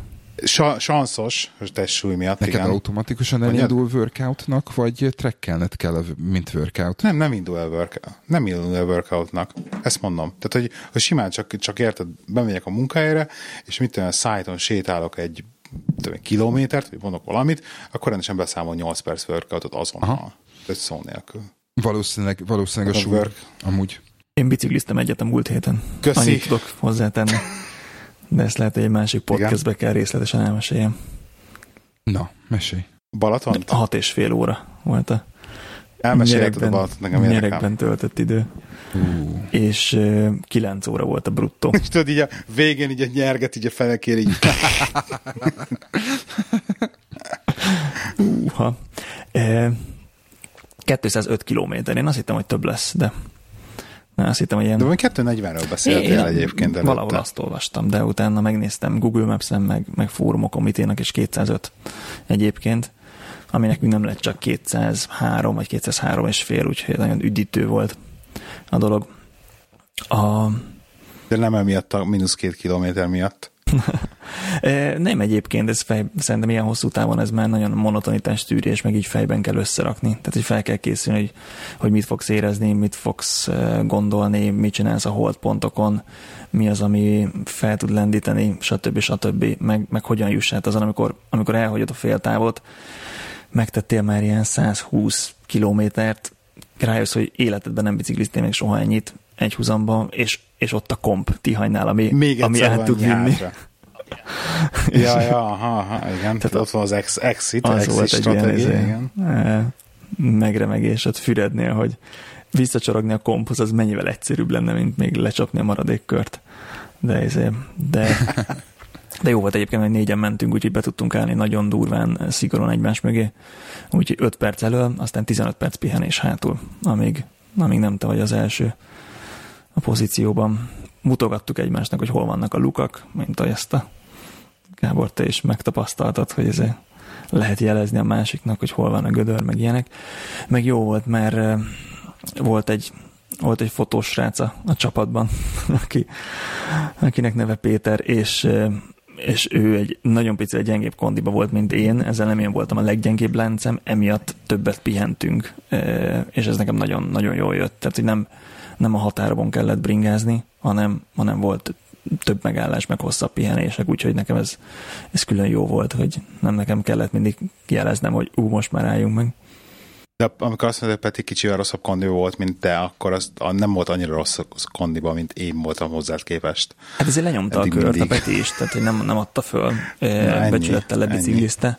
Sa- sanszos, hogy testsúly miatt, Neked igen. automatikusan elindul workoutnak, vagy trekkelned kell, mint workout? Nem, nem indul el, workout, nem indul el workoutnak. Ezt mondom. Tehát, hogy, hogy simán csak, csak érted, bemegyek a munkahelyre, és mit tudom, a szájton sétálok egy tudom, kilométert, vagy mondok valamit, akkor rendesen beszámol 8 perc workoutot azonnal. Aha. Tehát szó nélkül. Valószínűleg, valószínűleg a a súly. work. Amúgy. Én bicikliztem egyet a múlt héten. Köszi. Annyit tudok hozzátenni. De ezt lehet, hogy egy másik podcastbe kell részletesen elmeséljem. Na, mesélj. Balaton? Hat és fél óra volt a Elmesélheted a Balaton, nekem érdekel. nyerekben töltött idő. Uh, És ö, kilenc óra volt a bruttó. És tudod, így a végén így a nyerget így a felekér, így Uha. E, 205 kilométer. Én azt hittem, hogy több lesz, de Na, azt hittem, hogy ilyen... de vagy 240-ről beszéltél egyébként előtte. Valahol azt olvastam, de utána megnéztem Google Maps-en, meg, meg fórumokon, mit írnak, és 205 egyébként, ami nekünk nem lett csak 203 vagy 203 és fél, úgyhogy nagyon üdítő volt a dolog. A, De nem emiatt a mínusz két kilométer miatt. Nem egyébként, ez fej, szerintem ilyen hosszú távon ez már nagyon monotonitás tűrés, meg így fejben kell összerakni. Tehát, hogy fel kell készülni, hogy, hogy mit fogsz érezni, mit fogsz gondolni, mit csinálsz a holdpontokon, mi az, ami fel tud lendíteni, stb. stb. Meg, meg hogyan juss át azon, amikor, amikor elhagyod a féltávot, megtettél már ilyen 120 kilométert, rájössz, hogy életedben nem bicikliztél még soha ennyit egy húzamba, és, és ott a komp Tihanynál, ami, Még ami van tud vinni. ja, ja, aha, aha, igen. Tehát ott van az ex, exit, az exit volt egy ilyen stratégia, izé, igen. eh, megremegés ott fürednél, hogy visszacsorogni a komphoz, az mennyivel egyszerűbb lenne, mint még lecsapni a maradék kört. De, izé, de, de jó volt egyébként, hogy négyen mentünk, úgyhogy be tudtunk állni nagyon durván, szigorúan egymás mögé. Úgyhogy 5 perc elől, aztán 15 perc pihenés hátul, amíg, amíg nem te vagy az első a pozícióban. Mutogattuk egymásnak, hogy hol vannak a lukak, mint ahogy ezt a Gábor, te is megtapasztaltad, hogy ez lehet jelezni a másiknak, hogy hol van a gödör, meg ilyenek. Meg jó volt, mert eh, volt egy, volt egy fotós srác a, a csapatban, aki, akinek neve Péter, és eh, és ő egy nagyon pici, gyengébb kondiba volt, mint én, ezzel nem én voltam a leggyengébb láncem, emiatt többet pihentünk, és ez nekem nagyon, nagyon jól jött. Tehát, hogy nem, nem a határokon kellett bringázni, hanem, hanem volt több megállás, meg hosszabb pihenések, úgyhogy nekem ez, ez külön jó volt, hogy nem nekem kellett mindig jeleznem, hogy ú, most már álljunk meg. De amikor azt mondod, hogy Peti kicsivel rosszabb kondi volt, mint te, akkor az a- nem volt annyira rossz kondiba, mint én voltam hozzád képest. Hát ezért lenyomta Eddig a kört mindig. a Peti is, tehát hogy nem, nem adta föl, ennyi, becsülettel lebiciklizte.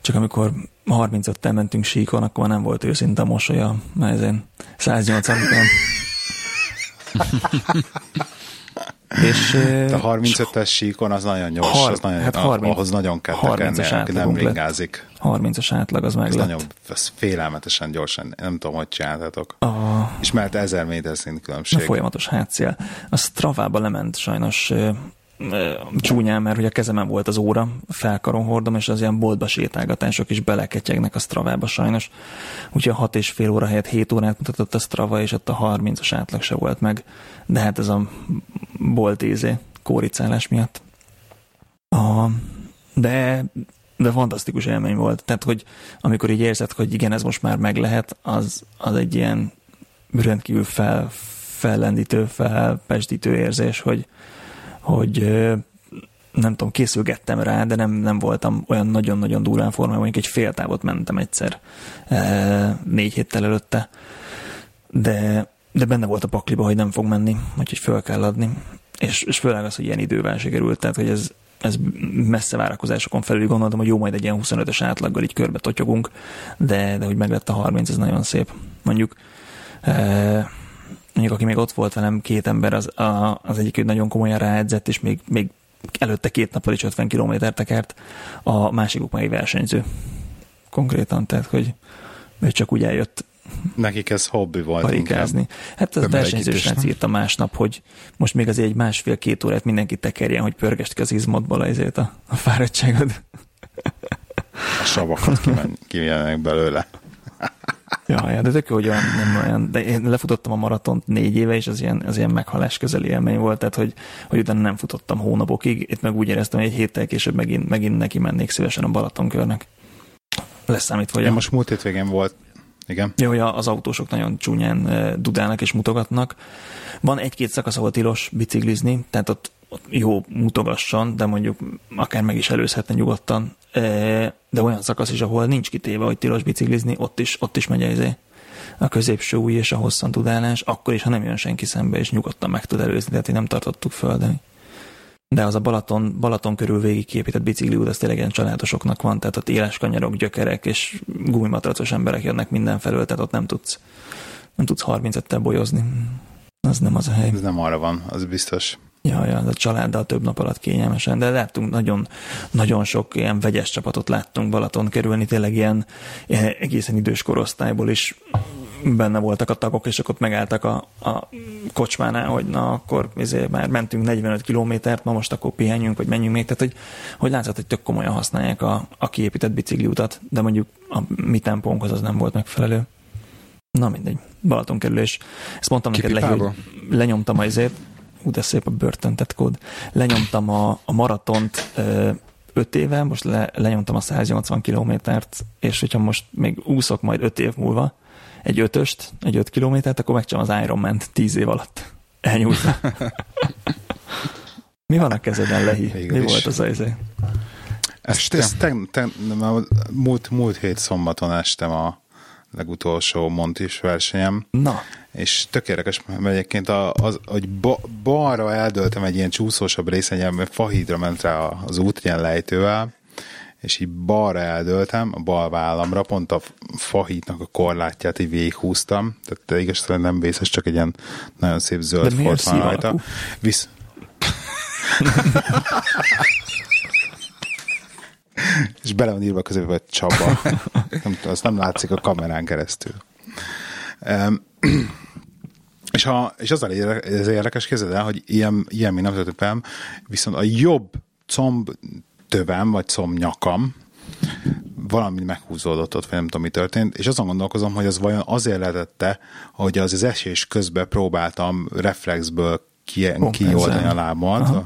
Csak amikor 35-tel mentünk síkon, akkor nem volt őszinte a mosolya, mert ezen 180 után. És, A 35-es síkon az nagyon gyors, Har- az nagyon, hát hát 30 ahhoz nagyon kell 30-as tekerni, aki nem bringázik. 30-as átlag az meg Ez lett. nagyon ez félelmetesen gyorsan, nem tudom, hogy csináltatok. A, És mert ezer méter szint különbség. folyamatos hátszél. A Stravába lement sajnos csúnyán, mert hogy a kezemen volt az óra, felkaron hordom, és az ilyen boltba sétálgatások is beleketyegnek a Stravába sajnos. Úgyhogy a 6 és fél óra helyett 7 órát mutatott a Strava, és ott a 30-as átlag se volt meg. De hát ez a bolt ízé, kóricálás miatt. A, de de fantasztikus élmény volt. Tehát, hogy amikor így érzed, hogy igen, ez most már meg lehet, az, az egy ilyen rendkívül fel, fellendítő, felpesdítő érzés, hogy, hogy nem tudom, készülgettem rá, de nem, nem voltam olyan nagyon-nagyon durván formában, mondjuk egy fél távot mentem egyszer négy héttel előtte, de, de benne volt a pakliba, hogy nem fog menni, úgyhogy föl kell adni. És, és főleg az, hogy ilyen idővel sikerült, tehát hogy ez, ez messze várakozásokon felül gondoltam, hogy jó, majd egy ilyen 25-ös átlaggal így körbe totyogunk, de, de hogy meglett a 30, ez nagyon szép. Mondjuk e, mondjuk aki még ott volt velem, két ember, az, a, az egyik nagyon komolyan ráedzett, és még, még előtte két nappal is 50 km tekert, a másikuk meg egy versenyző. Konkrétan, tehát, hogy ő csak úgy eljött Nekik ez hobbi volt. Parikázni. Hát az versenyző srác írta másnap, hogy most még azért egy másfél-két órát mindenki tekerjen, hogy pörgest ki az izmodból ezért a, a fáradtságod. A savakat kimennek belőle. Ja, ja, de tök hogy olyan, nem olyan, de én lefutottam a maratont négy éve, és az ilyen, az ilyen meghalás közeli élmény volt, tehát hogy, hogy utána nem futottam hónapokig, itt meg úgy éreztem, hogy egy héttel később megint, megint neki mennék szívesen a Balatonkörnek. Leszámítva, hogy... Én most múlt hétvégén volt, igen. Jó, hogy az autósok nagyon csúnyán dudálnak és mutogatnak. Van egy-két szakasz, ahol tilos biciklizni, tehát ott, ott jó mutogasson, de mondjuk akár meg is előzhetne nyugodtan. De olyan szakasz is, ahol nincs kitéve, hogy tilos biciklizni, ott is, ott is megy ezé a középső új és a hosszan tudálás, akkor is, ha nem jön senki szembe, és nyugodtan meg tud előzni, tehát nem tartottuk föl, de az a Balaton, Balaton körül végig képített bicikliút, az tényleg ilyen családosoknak van, tehát ott éles kanyarok, gyökerek és gumimatracos emberek jönnek mindenfelől, tehát ott nem tudsz, nem tudsz 35-tel bolyozni. Az nem az a hely. Ez nem arra van, az biztos. Ja, ja, a családdal több nap alatt kényelmesen, de láttunk nagyon, nagyon sok ilyen vegyes csapatot láttunk Balaton kerülni, tényleg ilyen, ilyen egészen idős korosztályból is benne voltak a tagok, és akkor megálltak a, a kocsmánál, hogy na akkor ezért már mentünk 45 kilométert, ma most akkor pihenjünk, vagy menjünk még. Tehát, hogy, hogy látszott, hogy tök komolyan használják a, a kiépített bicikliutat, de mondjuk a mi tempónkhoz az nem volt megfelelő. Na mindegy, Balaton kerülés. Ezt mondtam neked, le, lenyomtam azért, ú, de szép a börtöntett kód, lenyomtam a, a maratont ö, 5 éve, most le, lenyomtam a 180 kilométert, és hogyha most még úszok majd 5 év múlva, egy ötöst, egy öt kilométert, akkor megcsinálom az Ironman tíz év alatt. Elnyúltam. Mi van a kezeden, Lehi? Végül Mi is. volt az izé? Ezt, ezt te, te, múlt, múlt hét szombaton estem a legutolsó Montis versenyem. Na. És tökéletes, mert egyébként az, az, hogy ba, balra eldöltem egy ilyen csúszósabb részen, mert fahídra ment rá az út ilyen lejtővel, és így balra eldöltem, a bal vállamra, pont a fahítnak a korlátját így végighúztam, tehát igazán nem vészes, csak egy ilyen nagyon szép zöld fort van rajta. Visz... és bele van írva közben, hogy Csaba. nem, azt nem látszik a kamerán keresztül. És, ha, és az ez érdekes, képzeld el, hogy ilyen, ilyen még nem viszont a jobb comb tövem, vagy szomnyakam, valami meghúzódott ott, vagy nem tudom, mi történt, és azon gondolkozom, hogy az vajon azért lehetette, hogy az, az esés közben próbáltam reflexből ki, kioldani a lábamat,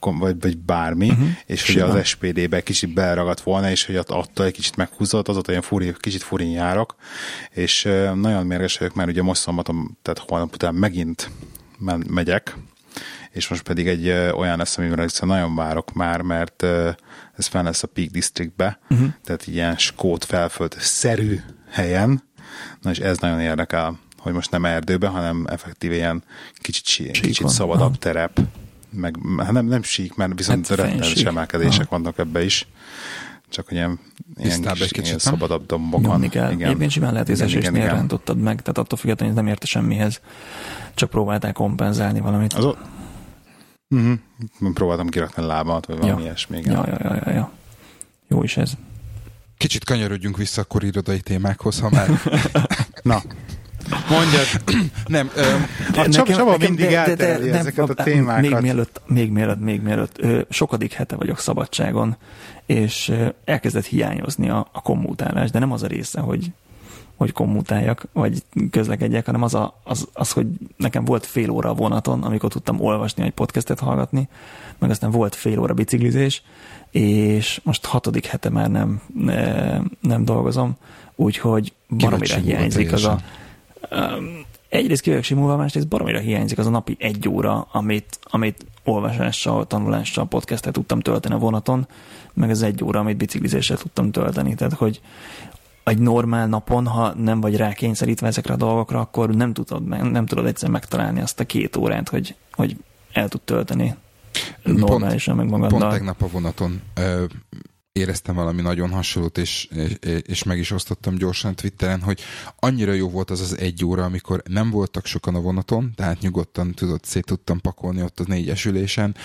vagy, vagy bármi, uh-huh. és hogy az SPD-be kicsit beleragadt volna, és hogy attól egy kicsit meghúzott, ott olyan furi, kicsit furin járok, és nagyon mérges vagyok, mert ugye most szombaton, tehát holnap után megint megyek, és most pedig egy olyan lesz, amire nagyon várok már, mert ez fel lesz a Peak Districtbe, uh-huh. tehát ilyen skót felföld szerű helyen, na és ez nagyon érdekel, hogy most nem erdőbe, hanem effektíve ilyen kicsit, kicsit szabadabb Aha. terep, meg hát nem, nem sík, mert viszont hát rettenetes emelkedések Aha. vannak ebbe is. Csak hogy ilyen, ilyen, kis, egy kicsit, ilyen szabadabb dombokon. Igen. Egyébként simán lehet, hogy esésnél rántottad meg, tehát attól függetlenül nem érte semmihez. Csak próbálták kompenzálni valamit. Az, Uh-huh. Próbáltam kirakni a lábamat, vagy valami ja. ilyesmi. Ja, ja, ja, ja, ja. Jó is ez. Kicsit kanyarodjunk vissza akkor irodai témákhoz, ha már... Na, Mondjad. nem. Ö, a Csaba, Csaba mindig eltereli ezeket a témákat. Még mielőtt, még mielőtt, még mielőtt. Ö, sokadik hete vagyok szabadságon, és elkezdett hiányozni a, a kommutálás, de nem az a része, hogy hogy kommutáljak, vagy közlekedjek, hanem az, a, az, az, hogy nekem volt fél óra a vonaton, amikor tudtam olvasni, egy podcastet hallgatni, meg aztán volt fél óra biciklizés, és most hatodik hete már nem, nem dolgozom, úgyhogy baromira hiányzik az a... Egyrészt kivek simulva, másrészt baromira hiányzik az a napi egy óra, amit, amit olvasással, tanulással, podcastet tudtam tölteni a vonaton, meg az egy óra, amit biciklizéssel tudtam tölteni. Tehát, hogy egy normál napon, ha nem vagy rá kényszerítve ezekre a dolgokra, akkor nem tudod, nem tudod egyszer megtalálni azt a két órát, hogy, hogy el tud tölteni normálisan pont, meg magaddal. Pont tegnap a vonaton ö, éreztem valami nagyon hasonlót, és, és, és meg is osztottam gyorsan Twitteren, hogy annyira jó volt az az egy óra, amikor nem voltak sokan a vonaton, tehát nyugodtan tudott, szét tudtam pakolni ott az négyes ülésen,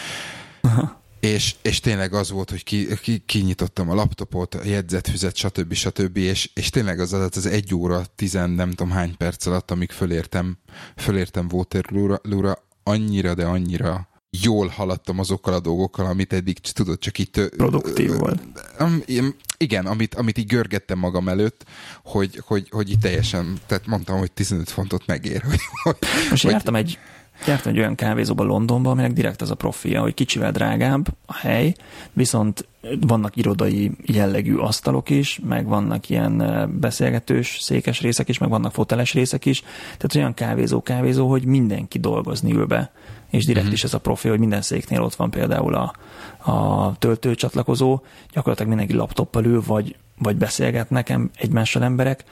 Aha. És, és tényleg az volt, hogy ki, ki, kinyitottam a laptopot, a jegyzetfüzet, stb. stb. És, és tényleg az az, az egy óra, tizen nem tudom hány perc alatt, amíg fölértem, fölértem Waterloo-ra, annyira, de annyira jól haladtam azokkal a dolgokkal, amit eddig tudod, csak itt... Produktív volt. Igen, amit, amit így görgettem magam előtt, hogy, hogy, hogy itt teljesen, tehát mondtam, hogy 15 fontot megér. Hogy, Most hogy, jártam egy jártam egy olyan kávézóba Londonban, aminek direkt az a profilja, hogy kicsivel drágább a hely, viszont vannak irodai jellegű asztalok is, meg vannak ilyen beszélgetős székes részek is, meg vannak foteles részek is, tehát olyan kávézó-kávézó, hogy mindenki dolgozni ül be. És direkt uh-huh. is ez a profi, hogy minden széknél ott van például a, a töltőcsatlakozó, gyakorlatilag mindenki laptoppal ül, vagy, vagy beszélgetnek egymással emberek,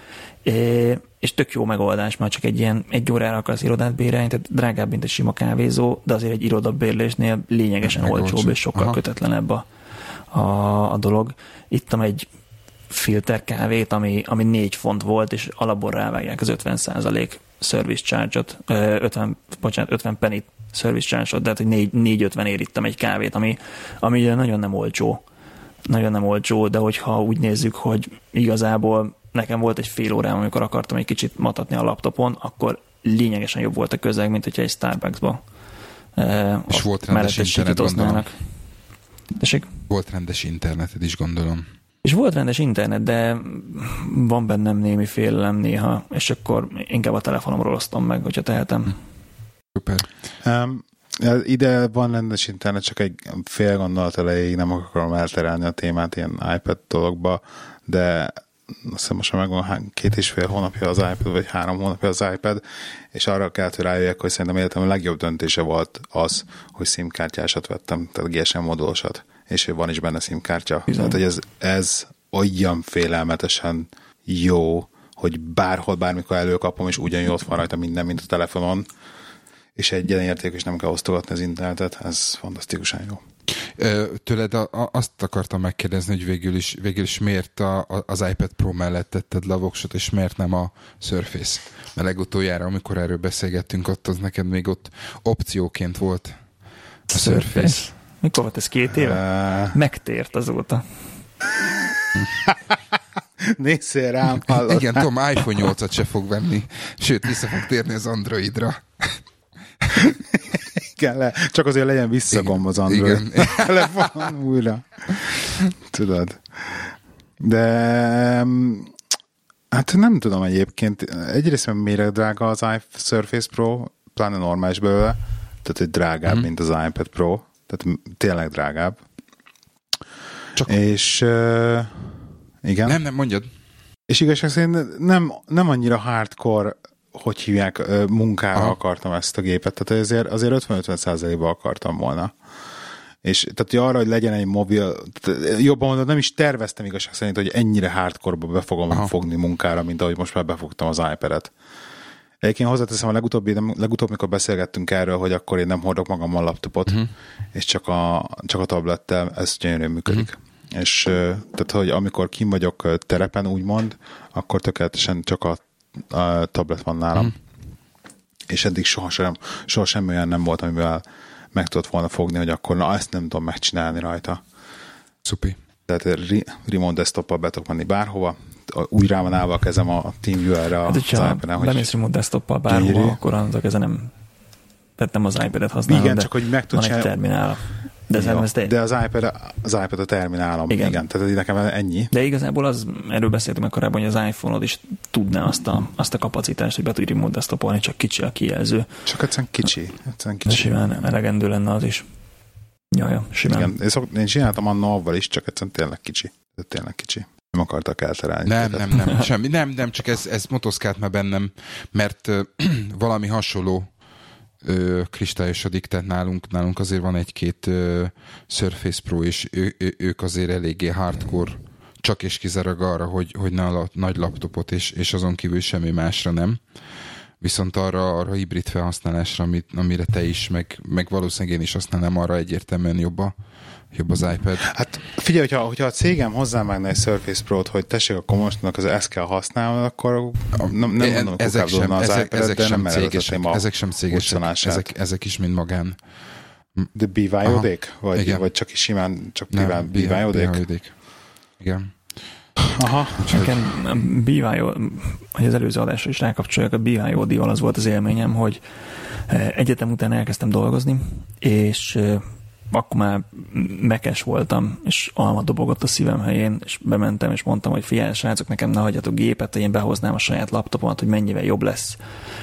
és tök jó megoldás, már csak egy ilyen egy órára akarsz irodát bérelni, tehát drágább, mint egy sima kávézó, de azért egy irodabérlésnél lényegesen olcsóbb és sokkal Aha. kötetlenebb a, a, a dolog. Ittam egy filter kávét, ami, ami 4 font volt, és alapból rávágják az 50 service charge-ot, 50, bocsánat, 50 penit service charge-ot, de hát, hogy 4-50 ér ittam egy kávét, ami, ami nagyon nem olcsó. Nagyon nem olcsó, de hogyha úgy nézzük, hogy igazából nekem volt egy fél órám, amikor akartam egy kicsit matatni a laptopon, akkor lényegesen jobb volt a közeg, mint hogyha egy Starbucksba és volt rendes internet, gondolom. Tessék? Volt rendes interneted is, gondolom. És volt rendes internet, de van bennem némi félelem néha, és akkor inkább a telefonomról osztom meg, hogyha tehetem. Super. Um, ide van rendes internet, csak egy fél gondolat elejéig nem akarom elterelni a témát ilyen iPad dologba, de azt hiszem most már megvan két és fél hónapja az iPad, vagy három hónapja az iPad, és arra kellett, hogy rájöjjek, hogy szerintem életem a legjobb döntése volt az, hogy SIM-kártyásat vettem, tehát GSM modulosat, és van is benne SIM-kártya. Bizony. Tehát, hogy ez, ez olyan félelmetesen jó, hogy bárhol, bármikor előkapom, és ugyanúgy ott van rajta minden, mint a telefonon, és egyenérték, és nem kell osztogatni az internetet, ez fantasztikusan jó. Tőled azt akartam megkérdezni, hogy végül is, végül is miért a, az iPad Pro mellett tetted le a voksot, és miért nem a Surface? Mert legutoljára, amikor erről beszélgettünk, ott az neked még ott opcióként volt a Surface. Surface. Mikor volt ez két éve? Uh... Megtért azóta. Nézzél rám, hallod? Igen, tudom, iPhone 8-at se fog venni, sőt, vissza fog térni az Androidra. Igen, le, csak azért legyen visszagomb az Android. Igen. Telefon újra. Tudod. De hát nem tudom egyébként. Egyrészt mert mire drága az Surface Pro, pláne normális belőle, tehát egy drágább, mm. mint az iPad Pro, tehát tényleg drágább. Csak... És uh, igen. Nem, nem, mondjad. És igazság szerint nem, nem annyira hardcore hogy hívják, munkára Aha. akartam ezt a gépet, tehát azért, azért 50-50 százalékban akartam volna. És tehát arra, hogy legyen egy mobil, jobban mondom, nem is terveztem igazság szerint, hogy ennyire hardcore-ba be fogom Aha. fogni munkára, mint ahogy most már befogtam az iPad-et. Egyébként hozzáteszem, a legutóbb, legutóbb, mikor beszélgettünk erről, hogy akkor én nem hordok magammal laptopot, uh-huh. és csak a, csak a tablettel, ez gyönyörűen működik. Uh-huh. És tehát, hogy amikor kim vagyok terepen, úgymond, akkor tökéletesen csak a a tablet van nálam. Mm. És eddig soha, sem, soha semmi olyan nem volt, amivel meg tudott volna fogni, hogy akkor na ezt nem tudom megcsinálni rajta. Szupi. Tehát remote desktoppal be tudok menni bárhova, úgy rá van állva a kezem a TeamViewer-re hát, hogyha bemész remote desktoppal bárhova, gyönyörű. akkor annak a keze nem tehát nem az iPad-et használom, Igen, csak hogy meg tud van egy terminál. De, ja, ez de az iPad, az iPad a terminálom. Igen. Igen. Tehát nekem ennyi. De igazából az, erről beszéltünk meg korábban, hogy az iPhone-od is tudná azt a, azt a kapacitást, hogy be tudj remote desktopolni, csak kicsi a kijelző. Csak egyszerűen kicsi. Egyszerűen kicsi. De simán elegendő lenne az is. Jaja, simán. Igen, én, szok, én csináltam annó avval is, csak egyszerűen tényleg kicsi. De tényleg kicsi. Nem akartak elterelni. Nem, nem, nem, semmi. Nem, nem, csak ez, ez motoszkált már bennem, mert valami hasonló ö, kristályosodik, tehát nálunk, nálunk azért van egy-két ö, Surface Pro, és ő, ő, ők azért eléggé hardcore, csak és kizárólag arra, hogy, hogy ne a nagy laptopot, és, és azon kívül semmi másra nem. Viszont arra, arra hibrid felhasználásra, amit, amire te is, meg, meg valószínűleg én is használnám, arra egyértelműen jobb, a, jobb az iPad. Hát figyelj, hogyha, hogyha a cégem hozzávágna egy Surface Pro-t, hogy tessék, akkor most az ezt kell használni, akkor nem, nem mondom, ezek sem, az ezek, iPad-et, ezek de sem nem cégesek, a ezek sem cégesek, ezek, ezek is mind magán. De BYOD-ék? Vagy, vagy csak is simán csak BYOD-ék? BYOD-ék. Igen. Aha. Nekem a BYO, hogy az előző adásra is rákapcsoljak, a BYOD-val az volt az élményem, hogy eh, egyetem után elkezdtem dolgozni, és eh, akkor már mekes voltam, és alma dobogott a szívem helyén, és bementem, és mondtam, hogy figyelj, srácok, nekem ne hagyjatok gépet, hogy én behoznám a saját laptopomat, hogy mennyivel jobb lesz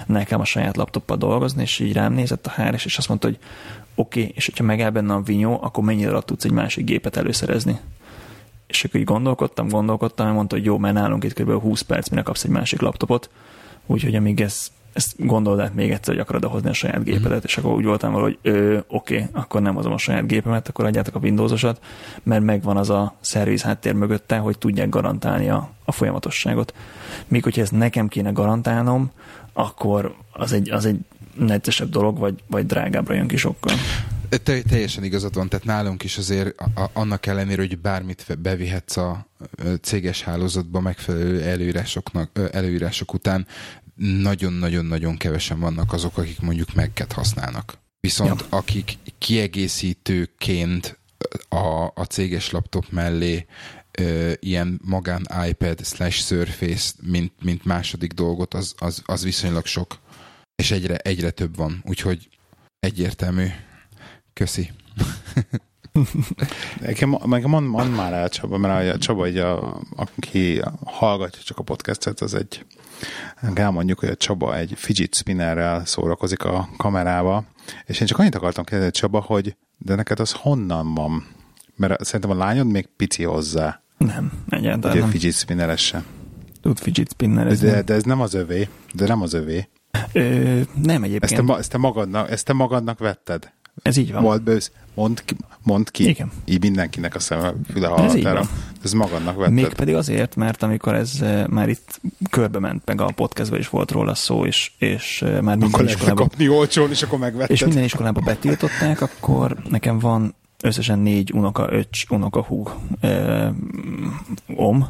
nekem a saját laptoppal dolgozni, és így rám nézett a háres, és azt mondta, hogy oké, okay, és hogyha megáll benne a vinyó, akkor mennyire alatt tudsz egy másik gépet előszerezni. És akkor így gondolkodtam, gondolkodtam, mondta, hogy jó, mert nálunk itt kb. 20 perc, mire kapsz egy másik laptopot, úgyhogy amíg ez, ezt gondold át még egyszer, hogy akarod hozni a saját gépedet, és akkor úgy voltam valahogy, hogy oké, akkor nem hozom a saját gépemet, akkor adjátok a Windowsosat, mert megvan az a szerviz háttér mögötte, hogy tudják garantálni a, a folyamatosságot. Míg hogyha ezt nekem kéne garantálnom, akkor az egy, az egy neccesebb dolog, vagy, vagy drágábbra jön ki sokkal. Te, teljesen igazad van, tehát nálunk is azért a, a, annak ellenére, hogy bármit bevihetsz a céges hálózatba megfelelő előírásoknak, előírások után, nagyon-nagyon-nagyon kevesen vannak azok, akik mondjuk Mac-et használnak. Viszont ja. akik kiegészítőként a, a céges laptop mellé ö, ilyen magán iPad slash Surface, mint, mint második dolgot, az, az, az viszonylag sok. És egyre, egyre több van, úgyhogy egyértelmű. Köszi. Nekem, meg mond, mond már el Csaba, mert a Csaba, egy a, aki hallgatja csak a podcastet, az egy elmondjuk, hogy a Csaba egy fidget spinnerrel szórakozik a kamerába, és én csak annyit akartam kérdezni, Csaba, hogy de neked az honnan van? Mert szerintem a lányod még pici hozzá. Nem, egyáltalán Ugye nem. fidget spinneres se. Tud fidget spinnerezni. De, de ez nem az övé. De nem az övé. Ö, nem Ezt egyébként. te, ma- ezt, te magadnak, ezt te magadnak vetted? Ez így van. Volt bősz. Mondd ki, mondd ki. Igen. Így mindenkinek a szeme füle Ez hallatára. van. Ez magadnak vetted. Még pedig azért, mert amikor ez eh, már itt körbe ment, meg a podcastban is volt róla szó, és, és eh, már akkor minden lehet iskolában, kapni olcsón, és akkor megvetted. és minden iskolában betiltották, akkor nekem van összesen négy unoka, öcs, unoka húg eh, om,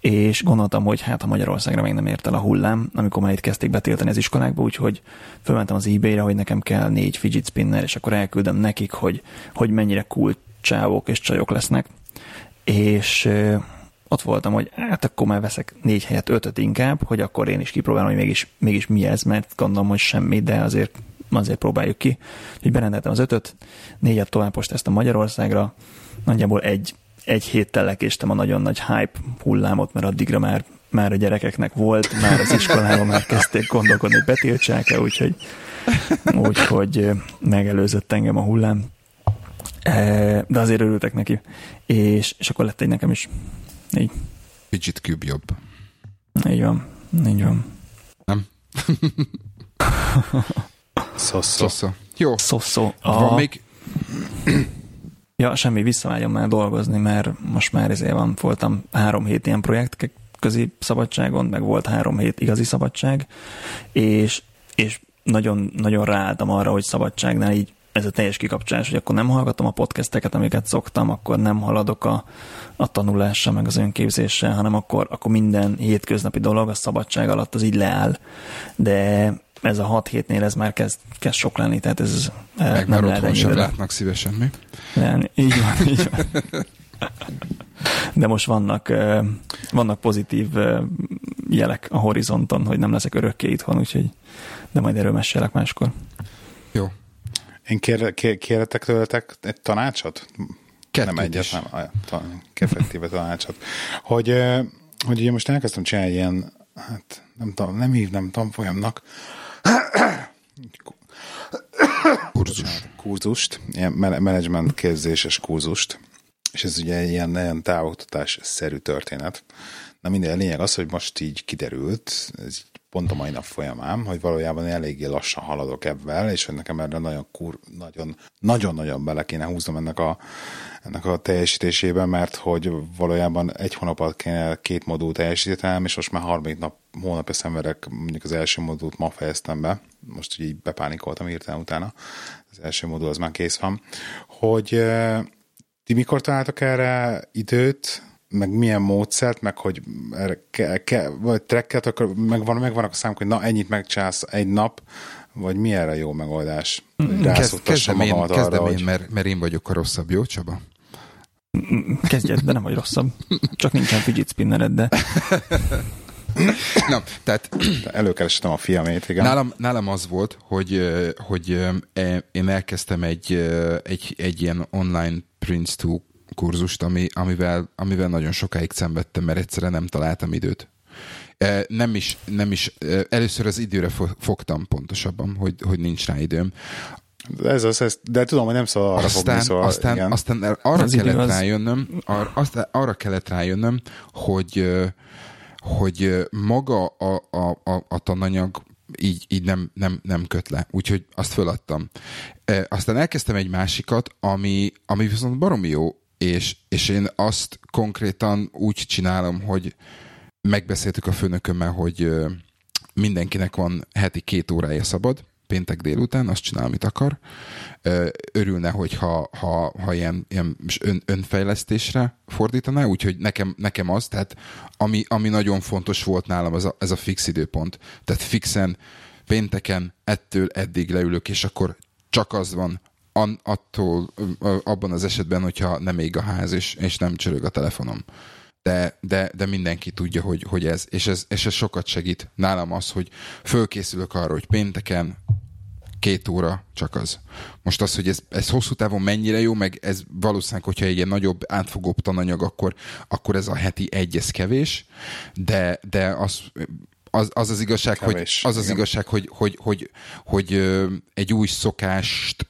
és gondoltam, hogy hát ha Magyarországra még nem ért el a hullám, amikor már itt kezdték betiltani az iskolákba, úgyhogy fölmentem az eBay-re, hogy nekem kell négy fidget spinner, és akkor elküldöm nekik, hogy, hogy mennyire cool csávok és csajok lesznek. És ott voltam, hogy hát akkor már veszek négy helyet ötöt inkább, hogy akkor én is kipróbálom, hogy mégis, mégis mi ez, mert gondolom, hogy semmi, de azért, azért próbáljuk ki. Úgyhogy berendeltem az ötöt, négyet tovább postáztam Magyarországra, nagyjából egy, egy héttel lekéstem a nagyon nagy hype hullámot, mert addigra már, már a gyerekeknek volt, már az iskolában már kezdték gondolkodni, hogy betiltsák-e, úgyhogy, úgyhogy megelőzött engem a hullám. De azért örültek neki. És, és akkor lett egy nekem is. Így, Fidget Cube jobb. így van. Így van. Nem? Szoszó. Szosza. Jó. Szoszó. Van még Ja, semmi, visszavágyom már dolgozni, mert most már ezért van, voltam három hét ilyen projekt közi szabadságon, meg volt három hét igazi szabadság, és, és nagyon, nagyon ráálltam arra, hogy szabadságnál így ez a teljes kikapcsolás, hogy akkor nem hallgatom a podcasteket, amiket szoktam, akkor nem haladok a, a tanulással, meg az önképzéssel, hanem akkor, akkor minden hétköznapi dolog a szabadság alatt az így leáll. De ez a hat hétnél ez már kezd, kezd sok lenni, tehát ez meg nem már lehet otthon sem látnak szívesen, mi? Leállni. Így van, így van. De most vannak, vannak pozitív jelek a horizonton, hogy nem leszek örökké itthon, úgyhogy de majd erről mesélek máskor. Jó. Én kér, kér, kérhetek tőletek egy tanácsot? Kettőt nem egyet, nem, a- ta- effektíve tanácsot. Hogy, hogy ugye most elkezdtem csinálni ilyen, hát nem tudom, nem hívnám tanfolyamnak, Kurzus. kurzust, ilyen me- menedzsment képzéses kurzust, és ez ugye ilyen nagyon távoktatás szerű történet. Na minden, a lényeg az, hogy most így kiderült, ez pont a mai nap folyamán, hogy valójában eléggé lassan haladok ebben, és hogy nekem erre nagyon kur, nagyon, nagyon-nagyon bele kéne húznom ennek a, ennek a teljesítésében, mert hogy valójában egy hónapot kéne két modul teljesítenem, és most már 30 nap, hónapja szenvedek, mondjuk az első modult ma fejeztem be, most így bepánikoltam hirtelen utána, az első modul az már kész van, hogy eh, ti mikor találtak erre időt, meg milyen módszert, meg hogy ke, ke, vagy trekket, akkor megvan, megvannak a számok, hogy na ennyit megcsász egy nap, vagy mi erre jó megoldás? Kezd, kezdem én, arra, kezdem hogy... én mert, mert én vagyok a rosszabb, jó Csaba? Kezdjed, de nem vagy rosszabb. Csak nincsen fidget spinnered, de... Na, tehát... Előkerestem a fiamét, igen. Nálam, nálam az volt, hogy, hogy e, én elkezdtem egy, egy, egy ilyen online Prince 2 kurzust, ami, amivel, amivel nagyon sokáig szenvedtem, mert egyszerűen nem találtam időt. Nem is, nem is, először az időre fogtam pontosabban, hogy, hogy nincs rá időm. Ez az, ez, de tudom, hogy nem szabad arra aztán, fogni, szóval aztán, igen. aztán arra az kellett az... rájönnöm, ar, aztán arra kellett rájönnöm, hogy, hogy maga a, a, a, a tananyag így, így nem, nem, nem köt le. Úgyhogy azt föladtam. Aztán elkezdtem egy másikat, ami, ami viszont baromi jó, és, és én azt konkrétan úgy csinálom, hogy megbeszéltük a főnökömmel, hogy mindenkinek van heti két órája szabad, péntek délután, azt csinál, amit akar. Örülne, hogyha ha, ha ilyen, ilyen ön, önfejlesztésre fordítaná, úgyhogy nekem, nekem az, tehát ami, ami nagyon fontos volt nálam, az a, ez a fix időpont. Tehát fixen pénteken ettől eddig leülök, és akkor csak az van, an, attól, abban az esetben, hogyha nem ég a ház, és, és nem csörög a telefonom. De, de, de mindenki tudja, hogy, hogy ez, és ez, és ez sokat segít. Nálam az, hogy fölkészülök arra, hogy pénteken két óra csak az. Most az, hogy ez, ez hosszú távon mennyire jó, meg ez valószínűleg, hogyha egy ilyen nagyobb, átfogóbb tananyag, akkor, akkor ez a heti egy, ez kevés, de, de az, az, az az igazság, Kevés, hogy, az az igazság, hogy, hogy, hogy, hogy, hogy egy új szokást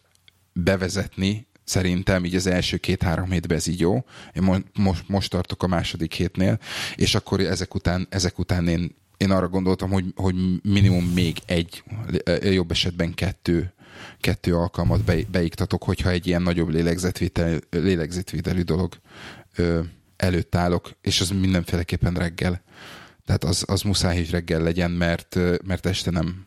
bevezetni, szerintem így az első két-három hétben ez így jó. Én mo- most, most tartok a második hétnél, és akkor ezek után, ezek után én, én arra gondoltam, hogy, hogy minimum még egy, jobb esetben kettő, kettő alkalmat be, beiktatok, hogyha egy ilyen nagyobb lélegzetvétel, lélegzetvételű dolog ö, előtt állok, és az mindenféleképpen reggel. Tehát az, az muszáj, hogy reggel legyen, mert, mert este nem,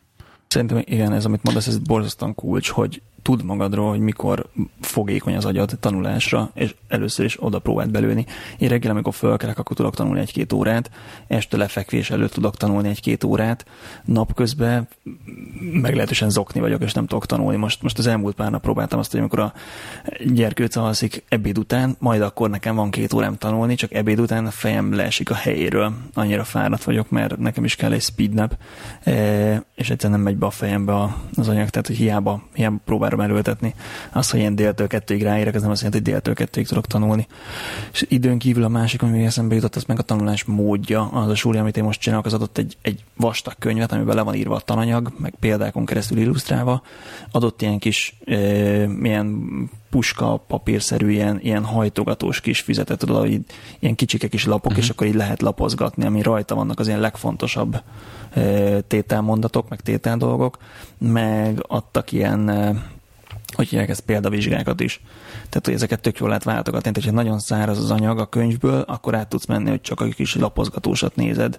Szerintem igen, ez amit mondasz, ez borzasztóan kulcs, hogy tud magadról, hogy mikor fogékony az agyad tanulásra, és először is oda próbált belőni. Én reggel, amikor fölkelek, akkor tudok tanulni egy-két órát, este lefekvés előtt tudok tanulni egy-két órát, napközben meglehetősen zokni vagyok, és nem tudok tanulni. Most, most az elmúlt pár nap próbáltam azt, hogy amikor a gyerkőc alszik ebéd után, majd akkor nekem van két órám tanulni, csak ebéd után a fejem leesik a helyéről. Annyira fáradt vagyok, mert nekem is kell egy speed nap, e, és egyszerűen nem megy be a fejembe az anyag, tehát hogy hiába, hiába próbál várom erőltetni. Az, hogy én déltől kettőig ráérek, ez nem azt jelenti, hogy déltől kettőig tudok tanulni. És időn kívül a másik, ami eszembe jutott, az meg a tanulás módja. Az a súly, amit én most csinálok, az adott egy, egy vastag könyvet, amiben le van írva a tananyag, meg példákon keresztül illusztrálva. Adott ilyen kis e, ilyen puska papírszerű ilyen, ilyen hajtogatós kis füzetet, tudod, hogy ilyen kicsike kis lapok, uh-huh. és akkor így lehet lapozgatni, ami rajta vannak az ilyen legfontosabb tételmondatok, meg tételdolgok, meg adtak ilyen hogy hívják ezt példavizsgákat is. Tehát, hogy ezeket tök jól lehet váltogatni. Tehát, hogyha nagyon száraz az anyag a könyvből, akkor át tudsz menni, hogy csak a kis lapozgatósat nézed.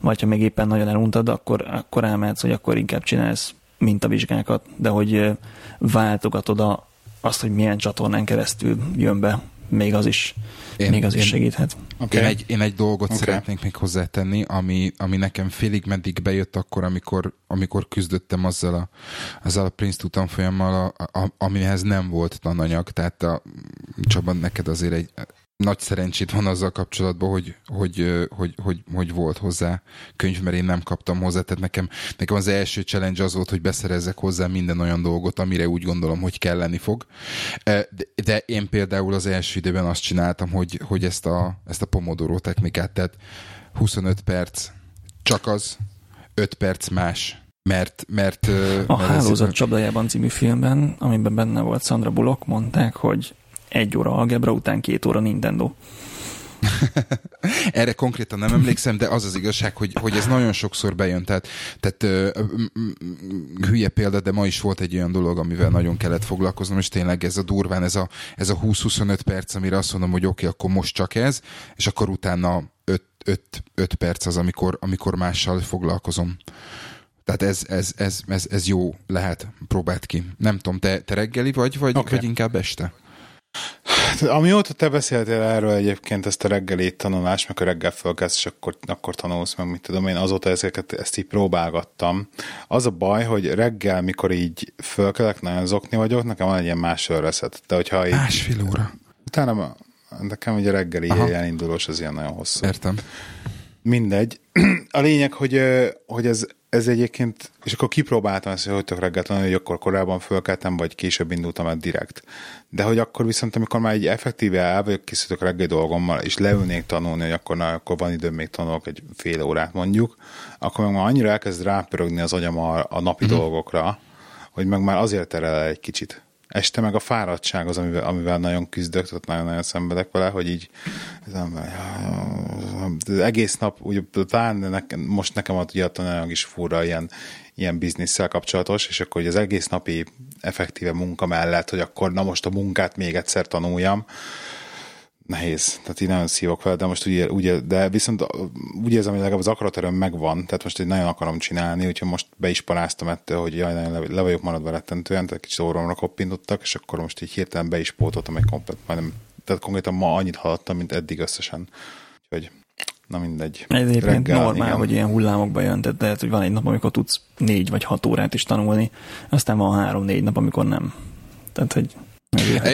Vagy ha még éppen nagyon eluntad, akkor, akkor elmehetsz, hogy akkor inkább csinálsz mintavizsgákat, de hogy váltogatod a, azt, hogy milyen csatornán keresztül jön be, még az is, én, még az is segíthet. Okay. Én, egy, én egy dolgot okay. szeretnék még hozzátenni, ami, ami nekem félig meddig bejött akkor, amikor, amikor küzdöttem azzal a, azzal a Prince tanfolyammal, a, a, amihez nem volt tananyag, tehát a, Csaba, neked azért egy nagy szerencsét van azzal kapcsolatban, hogy, hogy, hogy, hogy, hogy volt hozzá könyv, mert én nem kaptam hozzá. Tehát nekem, nekem az első challenge az volt, hogy beszerezzek hozzá minden olyan dolgot, amire úgy gondolom, hogy kelleni fog. De, de én például az első időben azt csináltam, hogy, hogy ezt, a, ezt a Pomodoro technikát, tehát 25 perc csak az, 5 perc más, mert, mert, a mert Hálózat ez... csapdájában című filmben, amiben benne volt Sandra Bullock, mondták, hogy egy óra algebra után két óra Nintendo. Erre konkrétan nem emlékszem, de az az igazság, hogy, hogy ez nagyon sokszor bejön. Tehát, tehát ö, ö, hülye példa, de ma is volt egy olyan dolog, amivel nagyon kellett foglalkoznom, és tényleg ez a durván, ez a, ez a 20-25 perc, amire azt mondom, hogy oké, okay, akkor most csak ez, és akkor utána 5 perc az, amikor, amikor mással foglalkozom. Tehát ez, ez, ez, ez, ez jó lehet, próbáld ki. Nem tudom, te, te reggeli vagy, vagy, okay. vagy inkább este? Amióta te beszéltél erről egyébként ezt a reggeli tanulást, meg a reggel fölkezd, és akkor, akkor tanulsz, meg mit tudom én, azóta ezeket, ezt így próbálgattam. Az a baj, hogy reggel, mikor így fölkelek, nagyon zokni vagyok, nekem van egy ilyen másfél reszet. De hogyha így, Másfél óra? Utána nekem ugye reggeli elindulós az ilyen nagyon hosszú. Értem. Mindegy. A lényeg, hogy, hogy ez, ez egyébként, és akkor kipróbáltam ezt, hogy tök reggeltelen, hogy akkor korábban fölkeltem, vagy később indultam el direkt. De hogy akkor viszont, amikor már egy effektíve el vagyok készítök reggeli dolgommal, és leülnék tanulni, hogy akkor, na, akkor van időm még tanulok egy fél órát mondjuk, akkor meg már annyira elkezd rápörögni az agyam a, a napi mm-hmm. dolgokra, hogy meg már azért terel egy kicsit. Este meg a fáradtság az, amivel, amivel nagyon küzdök, tehát nagyon-nagyon szenvedek vele, hogy így az egész nap, úgy, talán nekem, most nekem a nagyon is fura ilyen, ilyen bizniszsel kapcsolatos, és akkor hogy az egész napi effektíve munka mellett, hogy akkor na most a munkát még egyszer tanuljam, nehéz. Tehát így nagyon szívok fel, de most ugye, ugye de viszont úgy érzem, hogy legalább az akaraterőm megvan, tehát most egy nagyon akarom csinálni, úgyhogy most be is paráztam ettől, hogy jaj, nagyon le, le vagyok maradva rettentően, tehát kicsit orromra koppintottak, és akkor most így hirtelen be is pótoltam egy komplet, majdnem, tehát konkrétan ma annyit haladtam, mint eddig összesen. Úgyhogy Na mindegy. Ez egyébként normál, igen. hogy ilyen hullámokba jön, tehát lehet, hogy van egy nap, amikor tudsz négy vagy hat órát is tanulni, aztán van három-négy nap, amikor nem. Tehát, hogy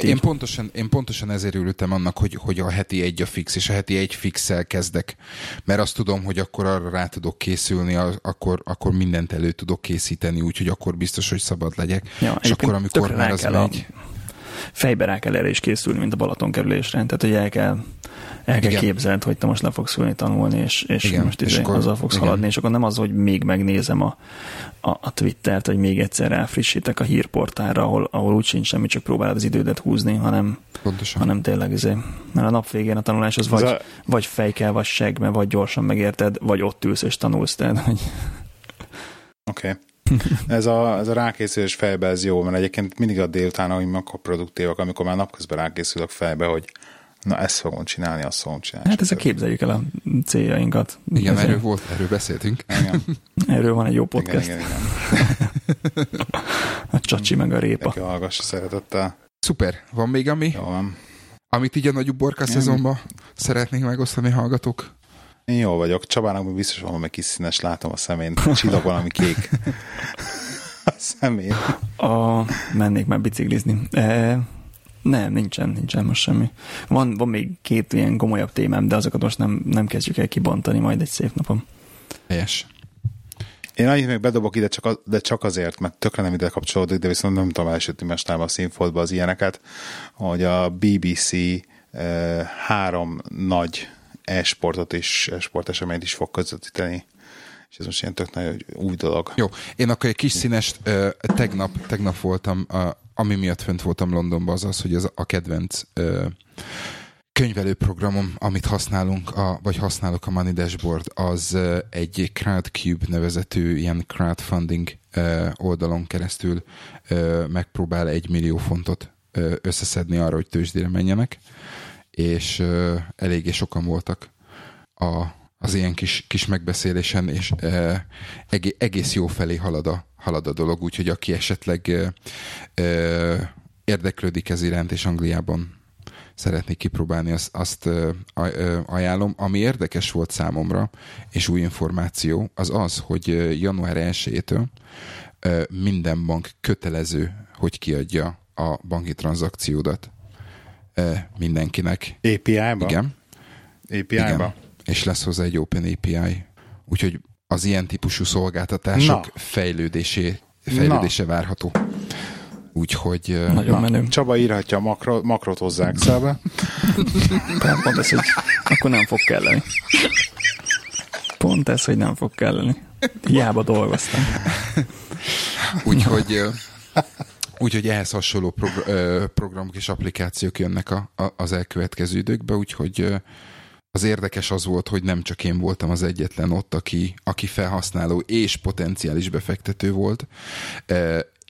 én pontosan, én pontosan ezért ültem annak, hogy, hogy a heti egy a fix, és a heti egy fixel kezdek. Mert azt tudom, hogy akkor arra rá tudok készülni, akkor, akkor mindent elő tudok készíteni, úgyhogy akkor biztos, hogy szabad legyek. Ja, és akkor, amikor már az megy... A, fejbe rá kell erre is készülni, mint a Balaton kerülésre. Tehát, hogy el kell el kell képzeld, hogy te most le fogsz ülni tanulni, és, és igen, most és izé akkor, azzal fogsz igen. haladni, és akkor nem az, hogy még megnézem a, a, a Twittert, hogy még egyszer elfrissítek a hírportára, ahol, ahol úgy sincs semmi, csak próbálod az idődet húzni, hanem, Pontosan. hanem tényleg izé. Mert a nap végén a tanulás az vagy, a... vagy fejkel, vagy segme, vagy gyorsan megérted, vagy ott ülsz és tanulsz. Tehát, hogy... Oké. Okay. ez, a, ez a rákészülés fejbe ez jó, mert egyébként mindig a délután, hogy akkor produktívak, amikor már napközben rákészülök fejbe, hogy na ezt fogom csinálni, azt fogom csinálni. Hát ezzel képzeljük el a céljainkat. Igen, erről volt, erről beszéltünk. Igen. Erről van egy jó podcast. Igen, igen, igen. a csacsi meg a répa. Neki hallgass szeretettel. Szuper. Van még ami? Jó van. Amit így a nagyobb borka szezonban szeretnénk megosztani hallgatók? Én jó vagyok. Csabának biztos van valami kis színes, látom a szemén. Csillag valami kék. a szemén. A, mennék már biciklizni. E, nem, nincsen, nincsen most semmi. Van, van még két ilyen gomolyabb témám, de azokat most nem, nem kezdjük el kibontani majd egy szép napon. Helyes. Én annyit még bedobok ide, csak, az, de csak azért, mert tökre nem ide kapcsolódik, de viszont nem tudom elsütni mestában a színfoltba az ilyeneket, hogy a BBC eh, három nagy e-sportot és e-sport eseményt is fog közvetíteni és ez most ilyen tök nagy új dolog. Jó, én akkor egy kis színest uh, tegnap, tegnap voltam, uh, ami miatt fönt voltam Londonban, az az, hogy az a kedvenc uh, könyvelőprogramom, amit használunk, a, vagy használok a Money Dashboard, az egy Crowdcube nevezetű ilyen crowdfunding oldalon keresztül megpróbál egy millió fontot összeszedni arra, hogy tőzsdére menjenek, és eléggé sokan voltak a az ilyen kis, kis megbeszélésen, és e, egész jó felé halad a, halad a dolog, úgyhogy aki esetleg e, e, érdeklődik ez iránt, és Angliában szeretnék kipróbálni, azt, azt ajánlom. Ami érdekes volt számomra, és új információ, az az, hogy január 1-től e, minden bank kötelező, hogy kiadja a banki tranzakciódat mindenkinek. API-ba? Igen. API-ba? Igen és lesz hozzá egy Open API. Úgyhogy az ilyen típusú szolgáltatások Na. fejlődésé, fejlődése Na. várható. Úgyhogy... Nagyon Na, menő. Csaba írhatja a makro, makrot hozzá Excelbe. Pont ez, hogy akkor nem fog kelleni. Pont ez, hogy nem fog kelleni. Hiába dolgoztam. Úgyhogy... Úgyhogy ehhez hasonló progr- programok és applikációk jönnek a, a, az elkövetkező időkbe, úgyhogy az érdekes az volt, hogy nem csak én voltam az egyetlen ott, aki, aki felhasználó és potenciális befektető volt,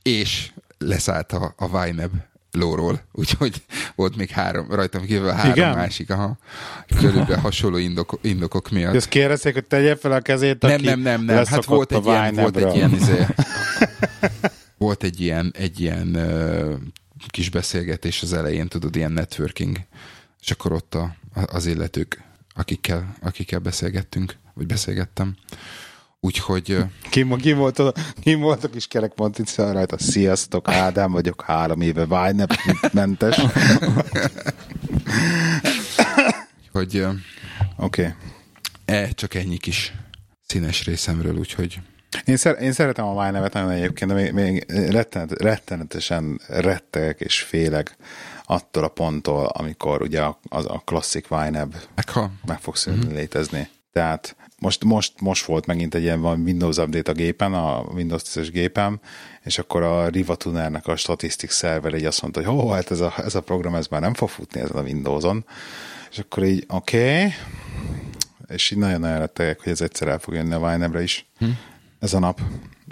és leszállt a, a YNAB lóról, úgyhogy volt még három, rajtam kívül három Igen? másik, aha, körülbelül hasonló indok, indokok miatt. Ezt kérdezték, hogy tegye fel a kezét, Nem, nem, nem, nem, hát volt egy, ilyen, volt egy ilyen, izé, volt egy ilyen, egy ilyen kis beszélgetés az elején, tudod, ilyen networking, és akkor ott a, az illetők, akikkel, akikkel beszélgettünk, vagy beszélgettem, Úgyhogy... Kim, kim, volt, kim volt a kis kerekpontica rajta? Sziasztok, Ádám vagyok, három éve vájnep mentes. hogy... Oké. Okay. E, csak ennyi kis színes részemről, úgyhogy... Én, szer- én szeretem a vájnevet nagyon egyébként, de még, még rettenet, rettenetesen rettegek és félek attól a ponttól, amikor ugye a, a, a klasszik Vine meg fog szűnni mm-hmm. létezni. Tehát most, most, most volt megint egy ilyen Windows update a gépen, a Windows 10-es gépem, és akkor a Riva Tunernek a Statistics szerver egy azt mondta, hogy ó, hát ez a, ez a program ez már nem fog futni ezen a Windows-on. És akkor így, oké, okay. és így nagyon-nagyon rettegek, hogy ez egyszer el fog jönni a Vinebre is, hm. ez a nap,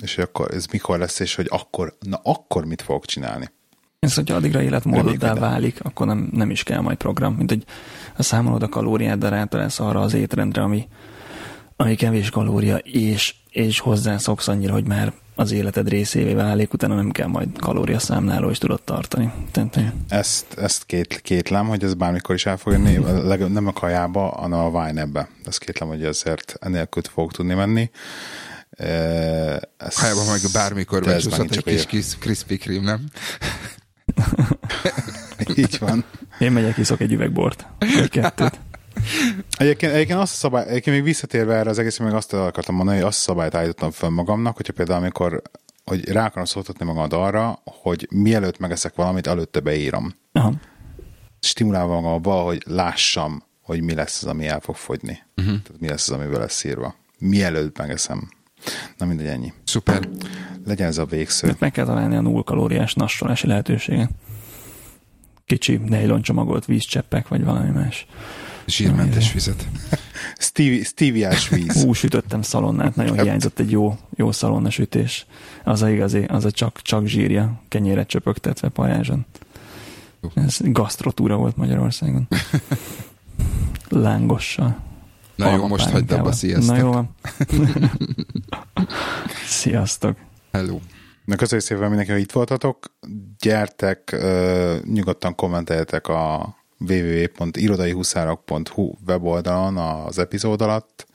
és hogy akkor ez mikor lesz, és hogy akkor, na akkor mit fogok csinálni. Ez, hogyha addigra életmódoddá válik, akkor nem, nem is kell majd program, mint hogy a számolod a kalóriát, de rátalálsz arra az étrendre, ami, ami kevés kalória, és, és hozzászoksz annyira, hogy már az életed részévé válik, utána nem kell majd kalóriaszámláló is tudod tartani. Tehát, ezt, ezt két, kétlem, hogy ez bármikor is el fog jönni, nem a kajába, hanem a wine Ezt kétlem, hogy ezért enélkül fog tudni menni. Ezt, Kajába meg bármikor becsúszott egy kis, kis Krispy Kreme, nem? Így van. Én megyek, iszok egy üvegbort. Egy kettőt. Egyébként, egyébként azt a szabály, egyébként még visszatérve erre az egész, még azt akartam mondani, hogy azt a szabályt állítottam föl magamnak, hogyha például amikor hogy rá akarom szóltatni magad arra, hogy mielőtt megeszek valamit, előtte beírom. Aha. Stimulálva magam abba, hogy lássam, hogy mi lesz az, ami el fog fogyni. Uh-huh. Tehát mi lesz az, amivel lesz írva. Mielőtt megeszem. Na mindegy, ennyi. Szuper. Legyen ez a végsző. Mert meg kell találni a null kalóriás nassolási lehetőséget. Kicsi nejloncsomagolt vízcseppek, vagy valami más. Zsírmentes vizet. Stevie, Stevie-ás víz. Hú, sütöttem szalonnát, nagyon hiányzott egy jó, jó szalonnasütés. Az a igazi, az a csak, csak zsírja, kenyéret csöpögtetve pajázson. Ez gasztrotúra volt Magyarországon. Lángossal. Na jó, most hagyd abba, sziasztok. Na jó sziasztok. Hello. Na köszönjük szépen mindenki, hogy itt voltatok. Gyertek, nyugodtan kommenteljetek a www.irodaihuszárok.hu weboldalon az epizód alatt.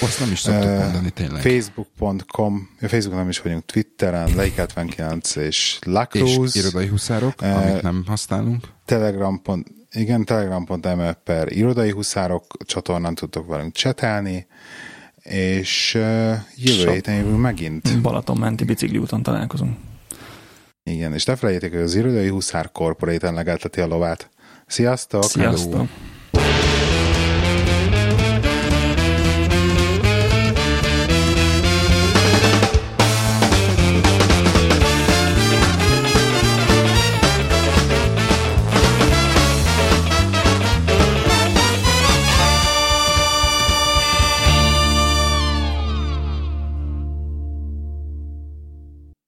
Azt nem is szoktuk uh, mondani tényleg. Facebook.com, a Facebookon nem is vagyunk, Twitteren, Leik79 és Lacruz. És irodai huszárok, uh, amit nem használunk. Telegram. Igen, telegram.me per irodai huszárok csatornán tudtok velünk csetelni, és jövő héten jövő megint. Balaton menti bicikli úton találkozunk. Igen, és ne felejtjétek, hogy az irodai huszár korporéten legelteti a lovát. Sziasztok! Sziasztok! Hello.